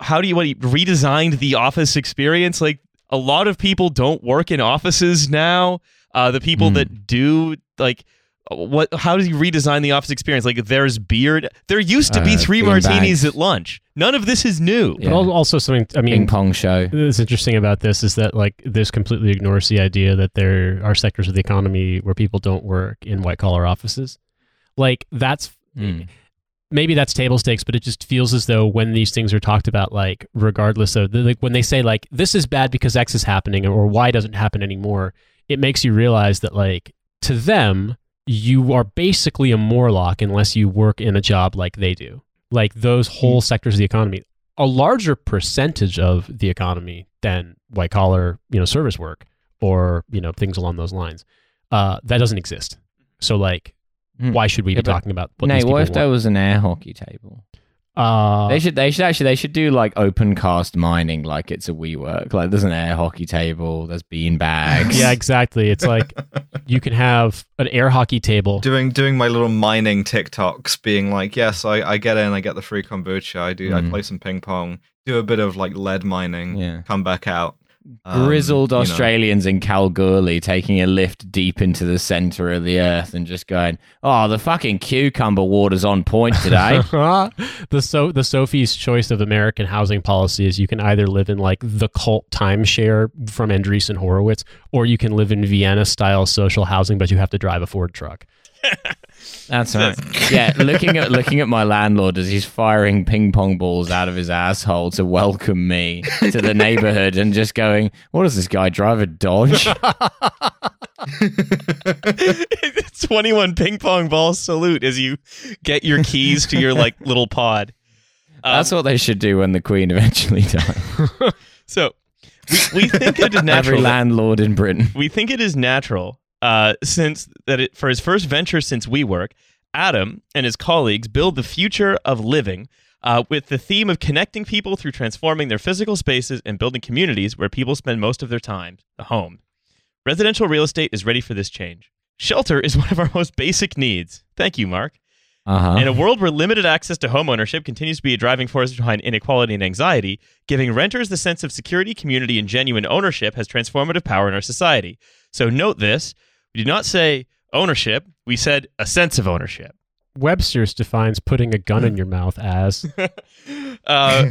How do you what? He redesigned the office experience? Like, a lot of people don't work in offices now. Uh, the people Hmm. that do, like, what? How does he redesign the office experience? Like, there's beard. There used to be Uh, three martinis bags. at lunch. None of this is new. Yeah. But also something I mean Ping pong show. What's interesting about this is that like this completely ignores the idea that there are sectors of the economy where people don't work in white collar offices. Like that's Mm. maybe that's table stakes, but it just feels as though when these things are talked about, like regardless of like when they say like this is bad because X is happening or Y doesn't happen anymore, it makes you realize that like to them you are basically a Morlock unless you work in a job like they do. Like those whole sectors of the economy, a larger percentage of the economy than white collar, you know, service work or you know things along those lines. Uh, that doesn't exist. So like, Hmm. why should we Yeah, be talking about what Nate, what if want? there was an air hockey table? Uh, they should. They should actually. They should do like open cast mining, like it's a WeWork. Like there's an air hockey table. There's bean bags. yeah, exactly. It's like you can have an air hockey table. doing doing my little mining TikToks, being like, yes, I, I get in, I get the free kombucha, I do, I Mhm. play some ping pong, do a bit of like lead mining, Yeah. come back out. Um, Grizzled you know. Australians in Kalgoorlie taking a lift deep into the center of the earth and just going, "Oh, the fucking cucumber water's on point today." the so the Sophie's choice of American housing policy is you can either live in like the cult timeshare from Andreessen Horowitz, or you can live in Vienna style social housing, but you have to drive a Ford truck. That's right. Yeah, looking at looking at my landlord as he's firing ping pong balls out of his asshole to welcome me to the neighborhood, and just going, "What does this guy drive a Dodge?" 21 ping pong ball salute as you get your keys to your like little pod. Um, That's what they should do when the Queen eventually dies. so we, we think it is natural. that- landlord in Britain. we think it is natural uh, since that it, for his first venture since WeWork, Adam and his colleagues build the future of living uh, with the theme of connecting people through transforming their physical spaces and building communities where people spend most of their time, the home. Residential real estate is ready for this change. Shelter is one of our most basic needs. Thank you, Marc. Uh huh. In a world where limited access to homeownership continues to be a driving force behind inequality and anxiety, giving renters the sense of security, community, and genuine ownership has transformative power in our society. So note this we did not say ownership, we said a sense of ownership. Webster's defines putting a gun in your mouth as Uh,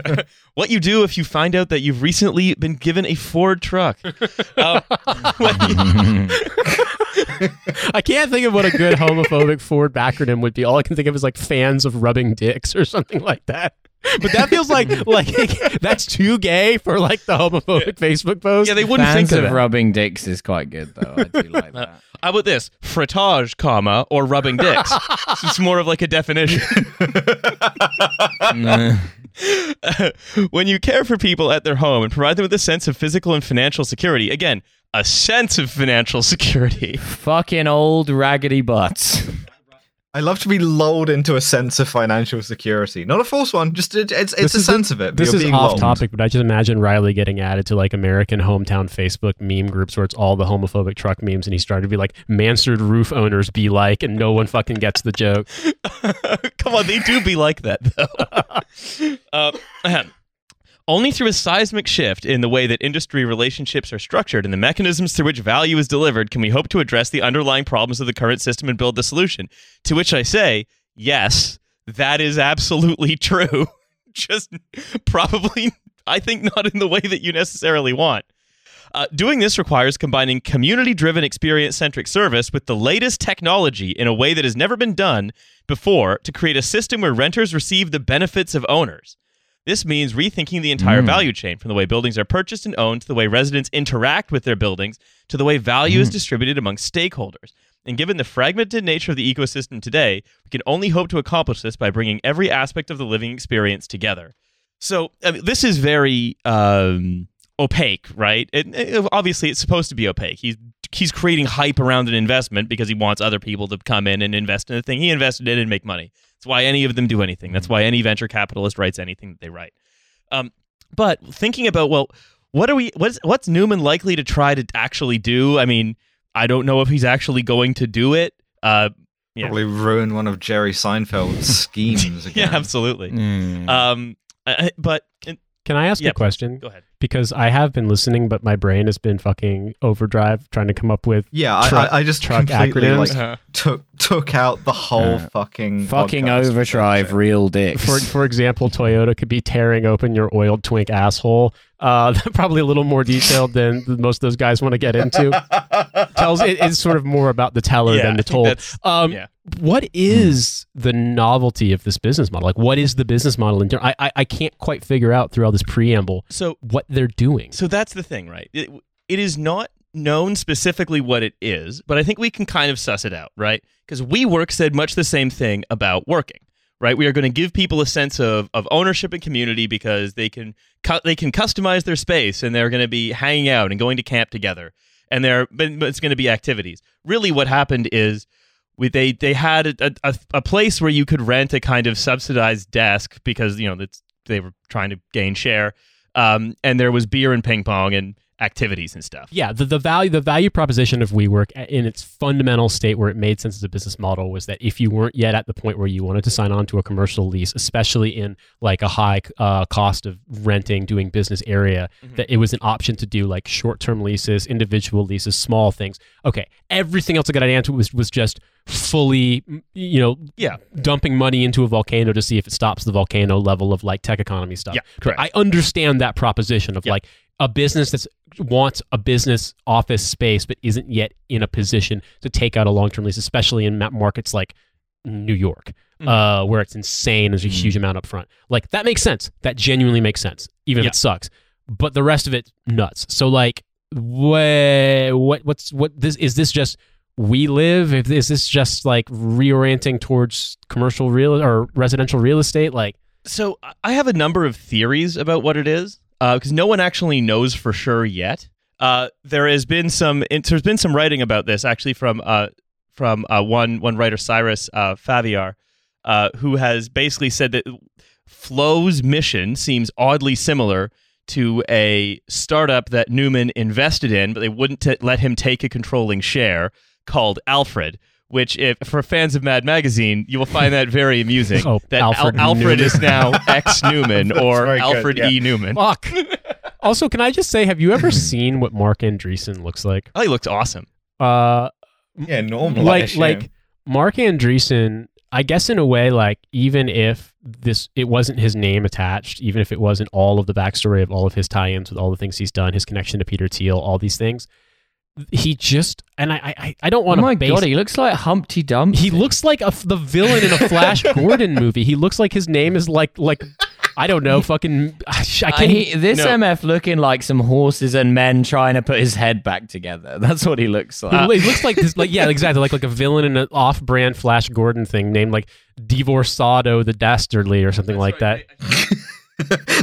what you do if you find out that you've recently been given a Ford truck. Uh, you- I can't think of what a good homophobic Ford backronym would be. All I can think of is like fans of rubbing dicks or something like that. But that feels like like that's too gay for like the homophobic Facebook post. yeah, they wouldn't Fans think of of it. rubbing dicks is quite good though. I do like uh, that. How about this? Frottage, comma, or rubbing dicks. it's more of like a definition. Nah. when you care for people at their home and provide them with a sense of physical and financial security, again, a sense of financial security. Fucking old raggedy butts. I love to be lulled into a sense of financial security. Not a false one, just it, it's it's a is sense of it. This is being off lulled. topic, but I just imagine Riley getting added to like American hometown Facebook meme groups where it's all the homophobic truck memes, and he started to be like Mansard roof owners be like, and no one fucking gets the joke. Come on, they do be like that, though. uh, ahem. Only through a seismic shift in the way that industry relationships are structured and the mechanisms through which value is delivered can we hope to address the underlying problems of the current system and build the solution. To which I say, yes, that is absolutely true. Just probably, I think, not in the way that you necessarily want. Uh, doing this requires combining community driven experience centric service with the latest technology in a way that has never been done before to create a system where renters receive the benefits of owners. This means rethinking the entire Mm. value chain from the way buildings are purchased and owned to the way residents interact with their buildings to the way value is distributed among stakeholders. And given the fragmented nature of the ecosystem today, we can only hope to accomplish this by bringing every aspect of the living experience together. So I mean, this is very um, opaque, right? It, it- obviously, it's supposed to be opaque. He's he's creating hype around an investment because he wants other people to come in and invest in the thing he invested in and make money. That's why any of them do anything. That's why any venture capitalist writes anything that they write. Um, but thinking about well, what are we? What's what's Neumann likely to try to actually do? I mean, I don't know if he's actually going to do it. Uh, yeah. Probably ruin one of Jerry Seinfeld's schemes again. yeah, absolutely. Mm. Um, I- I- but Can I ask Yep. a question? go ahead. Because I have been listening, but my brain has been fucking overdrive trying to come up with. Yeah, I, Truck- I, I just truck completely acronyms. like Uh-huh. took took out the whole Uh, fucking Fucking podcast. overdrive real dicks. For for example, Toyota could be tearing open your oiled twink asshole. Uh, probably a little more detailed than most of those guys want to get into. Tells it is sort of more about the teller Yeah, than the think told. Um, yeah. What is the novelty of this business model? Like, what is the business model? In ter- I, I I can't quite figure out through all this preamble So what they're doing. So that's the thing, right? It, it is not known specifically what it is, but I think we can kind of suss it out, right? Because WeWork said much the same thing about working, right? We are going to give people a sense of, of ownership and community because they can cu- they can customize their space and they're going to be hanging out and going to camp together, and they're but, but it's going to be activities. Really, what happened is. We, they they had a, a, a place where you could rent a kind of subsidized desk because you know that's they were trying to gain share um, and there was beer and ping pong and activities and stuff. Yeah, the, the value the value proposition of WeWork in its fundamental state where it made sense as a business model was that if you weren't yet at the point where you wanted to sign on to a commercial lease, especially in like a high uh, cost of renting, doing business area, Mhm. that it was an option to do like short term leases, individual leases, small things. Okay, everything else I got to answer was was just fully, you know, Yeah. dumping money into a volcano to see if it stops the volcano level of like tech economy stuff. Yeah, correct. I understand that proposition of Yeah. like a business that wants a business office space but isn't yet in a position to take out a long-term lease, especially in markets like New York, Mhm. uh, where it's insane. There's a Mm. huge amount up front. Like that makes sense. That genuinely makes sense, even Yeah. if it sucks. But the rest of it nuts. So like, what what what's what this is this just we live? If is this just like reorienting towards commercial real or residential real estate? Like, So I have a number of theories about what it is because no one actually knows for sure yet. Uh, there has been some there's been some writing about this actually from uh, from uh, one one writer Cyrus uh, Farivar, uh, who has basically said that Flow's mission seems oddly similar to a startup that Neumann invested in, but they wouldn't t- let him take a controlling share called Alfred. Which, if for fans of Mad Magazine, you will find that very amusing. Oh, that Alfred Al- Alfred is now X Newman or very good, Alfred yeah. E. Neuman. fuck. also, can I just say, have you ever seen what Marc Andreessen looks like? Oh, he looked awesome. Uh, Yeah, normal. I like assume. like Marc Andreessen, I guess in a way, like even if this it wasn't his name attached, even if it wasn't all of the backstory of all of his tie-ins with all the things he's done, his connection to Peter Thiel, all these things, he just and I I, I don't Oh want to my base. god, he looks like Humpty Dumpty. he looks like a, the villain in a Flash Gordon movie. He looks like his name is like like I don't know, fucking I I can't. Uh, he, this No. MF looking like some horses and men trying to put his head back together. That's what he looks like. he looks like this, like yeah, exactly, like like a villain in an off-brand Flash Gordon thing named like Divorcado the Dastardly or something like that.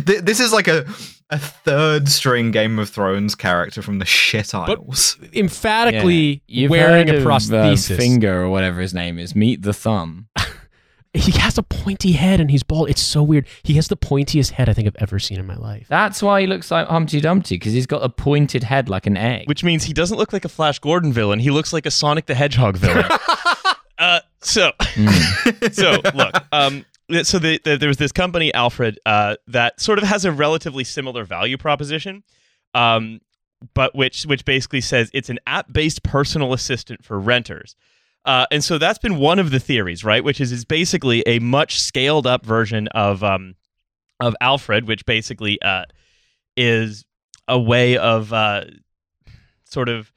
This is like a a third string Game of Thrones character from the shit Isles. Emphatically Yeah. Wearing heard a of. Uh, finger or whatever his name is. Meet the thumb. he has a pointy head and he's bald. It's so weird. He has the pointiest head I think I've ever seen in my life. That's why he looks like Humpty Dumpty because he's got a pointed head like an egg. Which means he doesn't look like a Flash Gordon villain. He looks like a Sonic the Hedgehog villain. uh, so, Mm. so look. Um, so the, the, there was this company, Alfred, uh, that sort of has a relatively similar value proposition, um, but which which basically says it's an app-based personal assistant for renters. Uh, and so that's been one of the theories, right? Which is is basically a much scaled up version of um, of Alfred, which basically uh, is a way of uh, sort of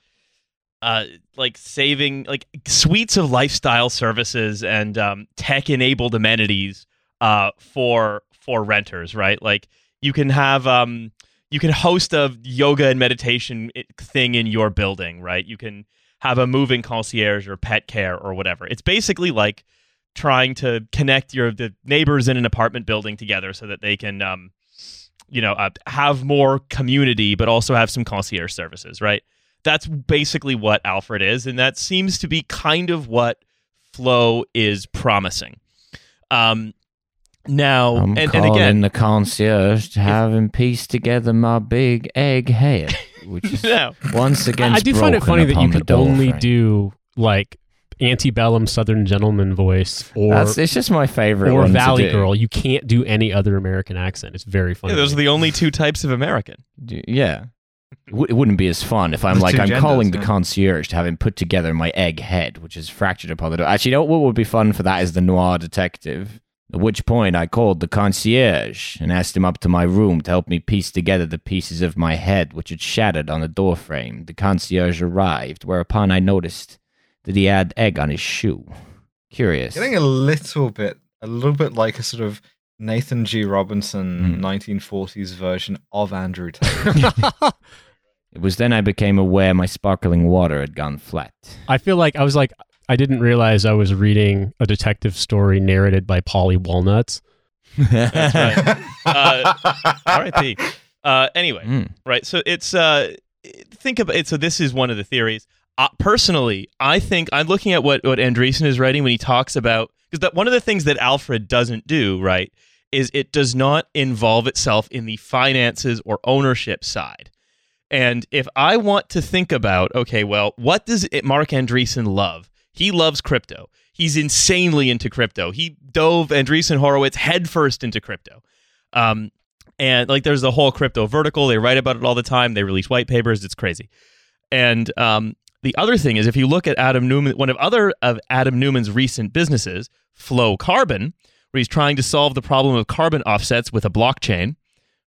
uh, like saving like suites of lifestyle services and um, tech enabled amenities uh, for for renters, right? Like you can have um, you can host a yoga and meditation thing in your building, right? You can have a moving concierge or pet care or whatever. It's basically like trying to connect your the neighbors in an apartment building together so that they can um, you know uh, have more community but also have some concierge services, right? That's basically what Alfred is, and that seems to be kind of what Flow is promising. Um, now, I'm and, and calling again, the concierge to have him piece together my big egg head, which is now, once again. I do find it funny that you upon the could only frame. do like antebellum Southern gentleman voice or That's, it's just my favorite or Valley. Girl. You can't do any other American accent. It's very funny. yeah, those are the only two types of American. Yeah. It wouldn't be as fun if I'm like I'm genders, calling the concierge to have him put together my egg head, which is fractured upon the door. Actually, you know what would be fun for that is the noir detective. At which point I called the concierge and asked him up to my room to help me piece together the pieces of my head which had shattered on the doorframe. The concierge arrived, whereupon I noticed that he had egg on his shoe. Curious. Getting a little bit, a little bit like a sort of Nathan G. Robinson Hmm. 1940s version of Andrew Tate. It was then I became aware my sparkling water had gone flat. I feel like I was like I didn't realize I was reading a detective story narrated by Polly Walnuts. That's right. Uh, R.I.P. Uh, anyway, Mm. right. So it's uh, think about it. So this is one of the theories. Uh, personally, I think I'm looking at what what Andreessen is writing when he talks about because that one of the things that Alfred doesn't do right is it does not involve itself in the finances or ownership side. And if I want to think about, okay, well, what does it, Marc Andreessen love? He loves crypto. He's insanely into crypto. He dove Andreessen Horowitz headfirst into crypto. Um, and like there's the whole crypto vertical. They write about it all the time. They release white papers. It's crazy. And um, the other thing is, if you look at Adam Neumann, one of other of Adam Neumann's recent businesses, Flow Carbon, where he's trying to solve the problem of carbon offsets with a blockchain,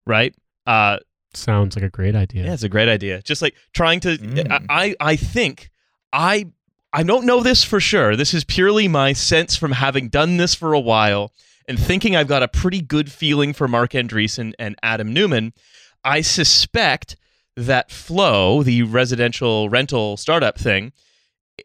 right? Uh, sounds like a great idea. Yeah, it's a great idea. Just like trying to Mm. I I think I I don't know this for sure. This is purely my sense from having done this for a while and thinking I've got a pretty good feeling for Marc Andreessen and Adam Neumann. I suspect that Flow, the residential rental startup thing,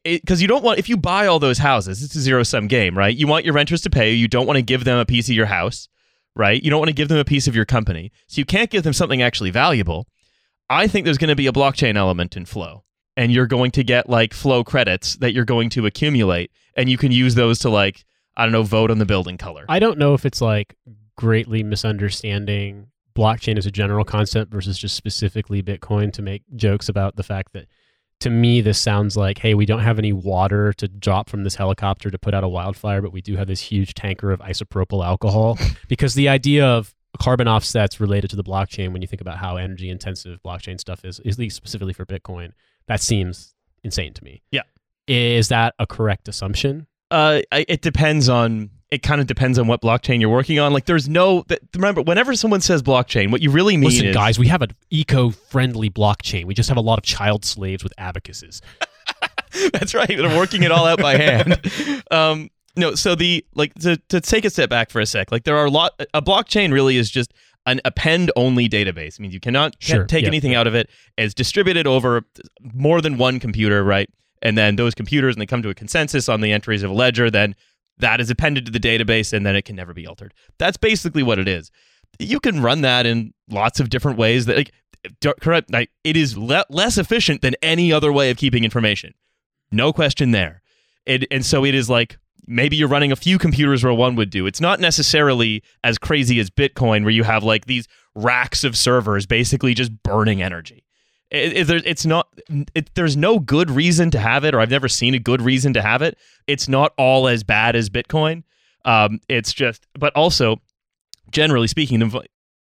because you don't want if you buy all those houses, it's a zero sum game, right? You want your renters to pay you. You don't want to give them a piece of your house, right? You don't want to give them a piece of your company, so you can't give them something actually valuable. I think there's going to be a blockchain element in Flow, and you're going to get like Flow credits that you're going to accumulate, and you can use those to like I don't know vote on the building color. I don't know if it's like greatly misunderstanding blockchain as a general concept versus just specifically Bitcoin to make jokes about the fact that to me this sounds like hey we don't have any water to drop from this helicopter to put out a wildfire but we do have this huge tanker of isopropyl alcohol because the idea of carbon offsets related to the blockchain when you think about how energy intensive blockchain stuff is at least specifically for bitcoin that seems insane to me Yeah. is that a correct assumption Uh, I- it depends on. It kind of depends on what blockchain you're working on. Like, there's no. Th- remember, whenever someone says blockchain, what you really mean Listen, is guys, we have an eco-friendly blockchain. We just have a lot of child slaves with abacuses. That's right. They're working it all out by hand. Um, no, so the like to, to take a step back for a sec. Like there are a lot. A blockchain really is just an append-only database. I mean, you cannot Sure, take yeah, anything out of it. It's distributed over more than one computer, right? And then those computers, and they come to a consensus on the entries of a ledger. Then that is appended to the database, and then it can never be altered. That's basically what it is. You can run that in lots of different ways. That like correct. Like, it is le- less efficient than any other way of keeping information. No question there. And so it is like maybe you're running a few computers where one would do. It's not necessarily as crazy as Bitcoin, where you have like these racks of servers basically just burning energy. It, it- there- it's not. It, there's no good reason to have it, or I've never seen a good reason to have it. It's not all as bad as Bitcoin. Um, it's just, but also, generally speaking, the,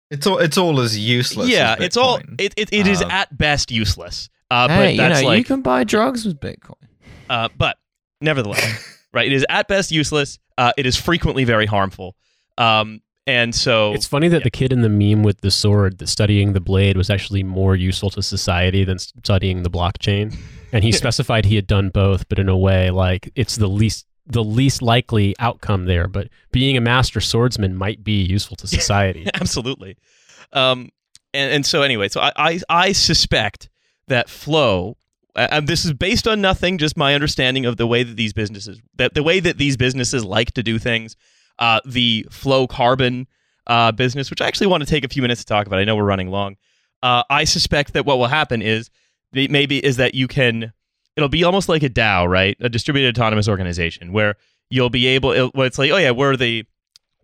It's all it's all as useless. yeah, as it's all. Bitcoin. It, it, it is Uh, at best useless. Uh, hey, but you know, like you can buy drugs with Bitcoin. uh, but nevertheless, right? It is at best useless. Uh, it is frequently very harmful. Um, and so It's funny that the kid in the meme with the sword that studying the blade was actually more useful to society than studying the blockchain. And he specified he had done both, but in a way like it's the least the least likely outcome there. But being a master swordsman might be useful to society. absolutely. Um, and, and so anyway, so I, I, I suspect that Flow, and this is based on nothing, just my understanding of the way that these businesses, that the way that these businesses like to do things. Uh, the Flow Carbon uh, business, which I actually want to take a few minutes to talk about. I know we're running long. Uh, I suspect that what will happen is maybe is that you can. It'll be almost like a DAO, right? A distributed autonomous organization where you'll be able. It, it's like, oh yeah, we're the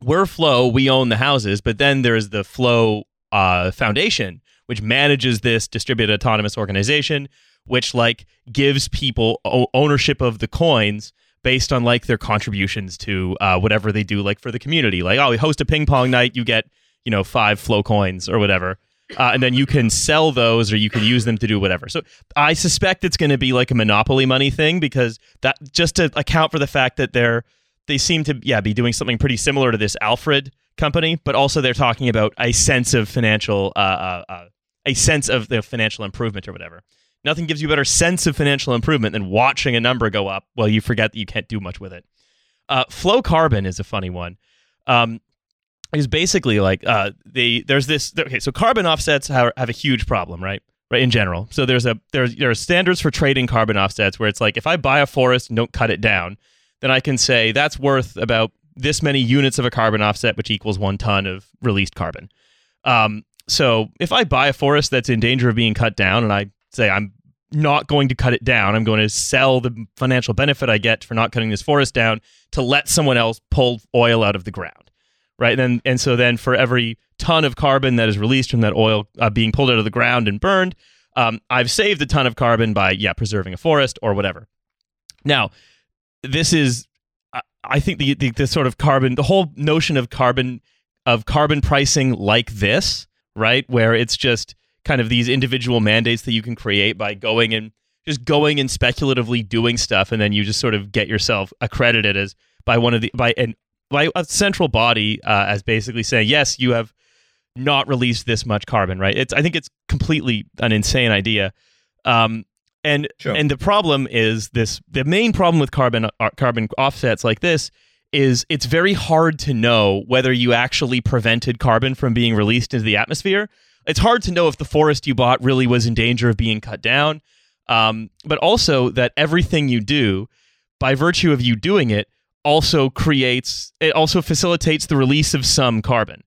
we're Flow, we own the houses, but then there's the Flow uh, Foundation, which manages this distributed autonomous organization, which like gives people ownership of the coins based on like their contributions to uh, whatever they do, like for the community. Like, oh, we host a ping pong night, you get you know five Flow coins or whatever. Uh, and then you can sell those or you can use them to do whatever. So I suspect it's going to be like a monopoly money thing because that just to account for the fact that they're they seem to yeah be doing something pretty similar to this Alfred company, but also they're talking about a sense of financial uh, uh, uh, a sense of the financial improvement or whatever. Nothing gives you a better sense of financial improvement than watching a number go up while you forget that you can't do much with it. Uh, flow carbon is a funny one. Um, basically like uh, they there's this okay so carbon offsets have, have a huge problem right right in general so there's a there's there are standards for trading carbon offsets where it's like if I buy a forest and don't cut it down then I can say that's worth about this many units of a carbon offset which equals one ton of released carbon um, so if I buy a forest that's in danger of being cut down and I say I'm not going to cut it down I'm going to sell the financial benefit I get for not cutting this forest down to let someone else pull oil out of the ground right? And and so then for every ton of carbon that is released from that oil uh, being pulled out of the ground and burned, um, I've saved a ton of carbon by yeah preserving a forest or whatever. Now, this is I- I think the, the the sort of carbon the whole notion of carbon of carbon pricing like this, right, where it's just kind of these individual mandates that you can create by going and just going and speculatively doing stuff, and then you just sort of get yourself accredited as by one of the by an by a central body uh, as basically saying yes you have not released this much carbon, right? It's I think it's completely an insane idea. Um, and Sure. and the problem is this the main problem with carbon uh, carbon offsets like this is it's very hard to know whether you actually prevented carbon from being released into the atmosphere. It's hard to know if the forest you bought really was in danger of being cut down. Um, but also that everything you do, by virtue of you doing it, also creates it also facilitates the release of some carbon,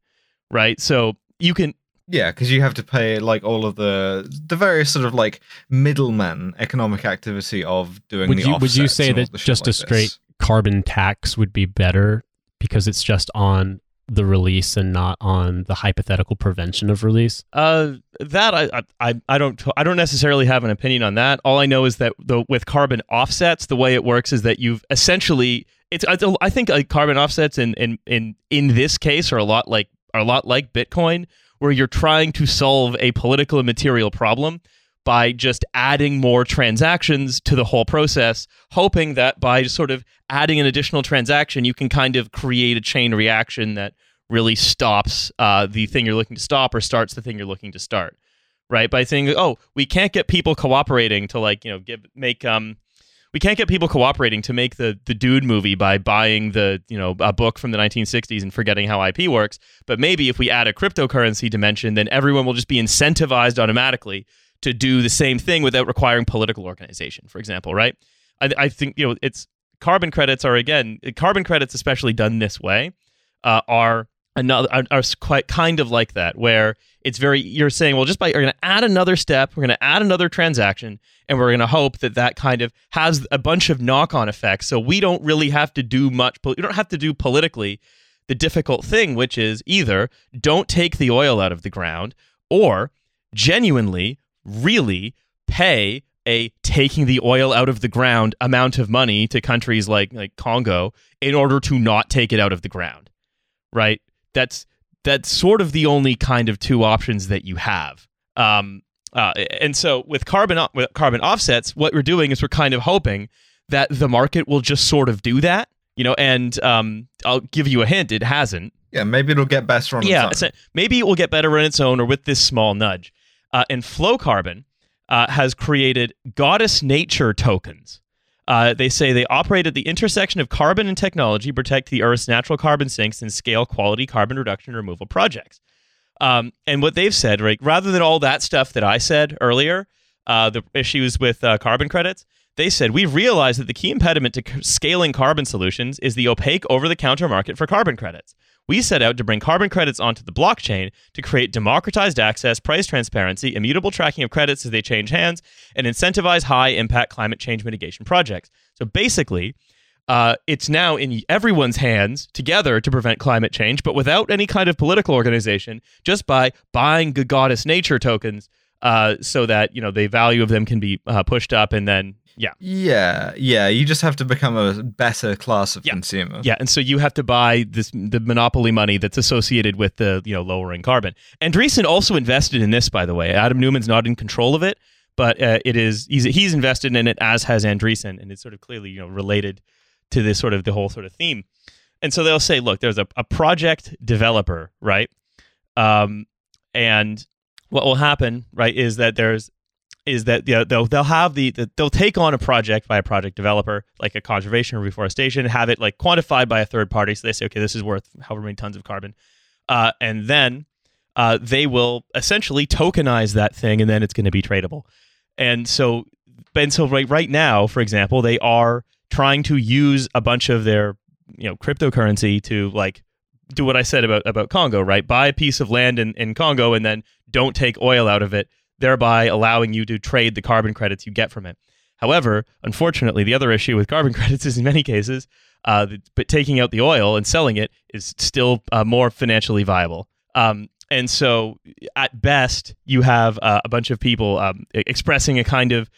right? So you can Yeah, because you have to pay like all of the the various sort of like middlemen economic activity of doing Would the you would you say that just like a straight this. carbon tax would be better because it's just on the release and not on the hypothetical prevention of release? Uh, that I, I I don't I don't necessarily have an opinion on that. All I know is that the with carbon offsets, the way it works is that you've essentially it's I, think like carbon offsets in in in in this case are a lot like are a lot like Bitcoin, where you're trying to solve a political and material problem by just adding more transactions to the whole process, hoping that by sort of adding an additional transaction, you can kind of create a chain reaction that really stops uh, the thing you're looking to stop or starts the thing you're looking to start. Right by saying, oh, we can't get people cooperating to like you know give make um we can't get people cooperating to make the the dude movie by buying the you know a book from the 1960s and forgetting how IP works. But maybe if we add a cryptocurrency dimension, then everyone will just be incentivized automatically to do the same thing without requiring political organization, for example, right? I, I think you know it's carbon credits are again carbon credits, especially done this way, uh, are another are, quite kind of like that, where it's very you're saying, well, just by you're going to add another step, we're going to add another transaction, and we're going to hope that that kind of has a bunch of knock-on effects. So we don't really have to do much. We don't have to do politically the difficult thing, which is either don't take the oil out of the ground or genuinely, really pay a taking the oil out of the ground amount of money to countries like like Congo in order to not take it out of the ground. Right? That's that's sort of the only kind of two options that you have. Um, uh, and so with carbon with carbon offsets, what we're doing is we're kind of hoping that the market will just sort of do that, you know. And um, I'll give you a hint: it hasn't. Yeah, maybe it'll get better on Yeah, its own. maybe it will get better on its own or with this small nudge. Uh, and Flow Carbon uh, has created Goddess Nature tokens. Uh, they say they operate at the intersection of carbon and technology, protect the Earth's natural carbon sinks, and scale quality carbon reduction and removal projects. Um, and what they've said, right, rather than all that stuff that I said earlier, uh, the issues with uh, carbon credits, they said we've realized that the key impediment to c- scaling carbon solutions is the opaque over-the-counter market for carbon credits. We set out to bring carbon credits onto the blockchain to create democratized access, price transparency, immutable tracking of credits as they change hands, and incentivize high impact climate change mitigation projects. So basically, uh, it's now in everyone's hands together to prevent climate change, but without any kind of political organization, just by buying good goddess nature tokens, uh, so that you know the value of them can be uh, pushed up, and then yeah, Yeah, yeah. You just have to become a better class of Yeah. consumer. yeah, and so you have to buy this the monopoly money that's associated with the you know lowering carbon. Andreessen also invested in this, by the way. Adam Neumann's not in control of it, but uh, it is he's he's invested in it as has Andreessen, and it's sort of clearly you know related to this sort of the whole sort of theme. And so they'll say, look, there's a, a project developer, right? Um, and what will happen, right, is that there's is that you know, they'll they'll have the, the they'll take on a project by a project developer, like a conservation or reforestation, have it like quantified by a third party. So they say, okay, this is worth however many tons of carbon, uh, and then uh, they will essentially tokenize that thing, and then it's going to be tradable. And so, and so right right now, for example, they are trying to use a bunch of their you know cryptocurrency to like do what I said about about Congo, right? Buy a piece of land in, in Congo and then don't take oil out of it, thereby allowing you to trade the carbon credits you get from it. However, unfortunately, the other issue with carbon credits is in many cases, uh, but taking out the oil and selling it is still uh, more financially viable. Um, and so, at best, you have uh, a bunch of people um, expressing a kind of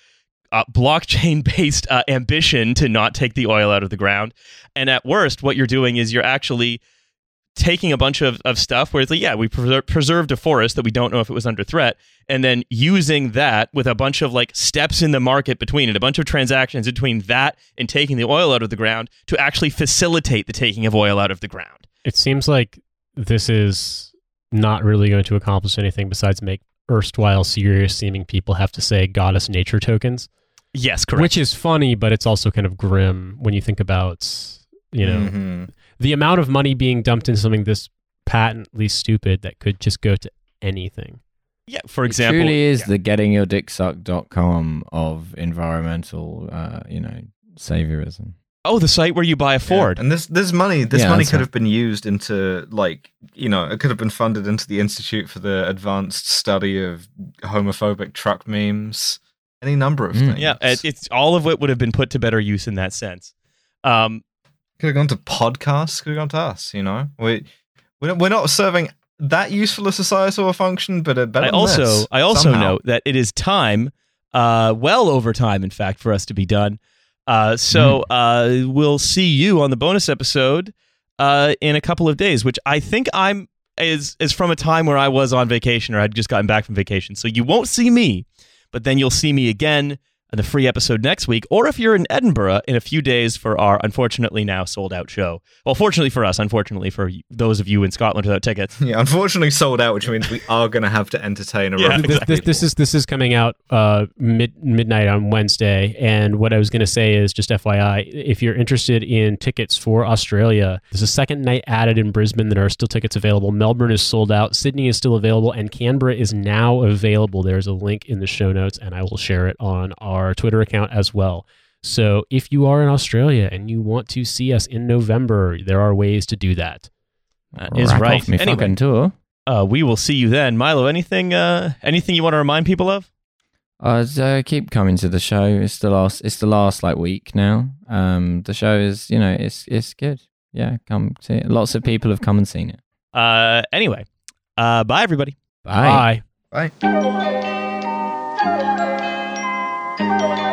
uh, blockchain based uh, ambition to not take the oil out of the ground. And at worst, what you're doing is you're actually taking a bunch of, of stuff where it's like, yeah, we preser- preserved a forest that we don't know if it was under threat, and then using that with a bunch of like steps in the market between it, a bunch of transactions between that and taking the oil out of the ground to actually facilitate the taking of oil out of the ground. It seems like this is not really going to accomplish anything besides make erstwhile serious seeming people have to say goddess nature tokens, Yes, correct. which is funny, but it's also kind of grim when you think about, you know, Mhm. The amount of money being dumped into something this patently stupid that could just go to anything. yeah, for It example, truly is yeah. the gettingyourdicksucked.com of environmental, uh, you know, saviorism. oh, the site where you buy a Ford. Yeah. And this this money this Yeah, money could right. have been used into like you know it could have been funded into the Institute for the Advanced Study of Homophobic Truck Memes. Any number of Mm. things. Yeah, it, it's all of it would have been put to better use in that sense. Um, could have gone to podcasts. Could have gone to us. You know, we we're not- we're not serving that useful a societal function, but a better. I also this, I also somehow. note that it is time, uh, well over time, in fact, for us to be done. Uh, so uh, we'll see you on the bonus episode uh, in a couple of days, which I think I'm is is from a time where I was on vacation or I'd just gotten back from vacation. So you won't see me, but then you'll see me again in the free episode next week, or if you're in Edinburgh in a few days for our unfortunately now sold out show. Well, fortunately for us, unfortunately for those of you in Scotland without tickets. Yeah, unfortunately sold out, which means we are going to have to entertain a Yeah, room. this, this, this is this is coming out uh, mid midnight on Wednesday, and what I was going to say is just FYI, if you're interested in tickets for Australia, there's a second night added in Brisbane. There are still tickets available. Melbourne is sold out. Sydney is still available, and Canberra is now available. There's a link in the show notes, and I will share it on our Twitter account as well. So if you are in Australia and you want to see us in November, there are ways to do that. That is Rack right. Off me Anyway. fucking tour. Uh, we will see you then, Milo. Anything? Uh, anything you want to remind people of? Uh, so keep coming to the show. It's the last. It's the last like week now. Um, the show is you know it's it's good. Yeah, come see it. Lots of people have come and seen it. Uh, anyway, uh, bye everybody. Bye. Bye. Bye. Música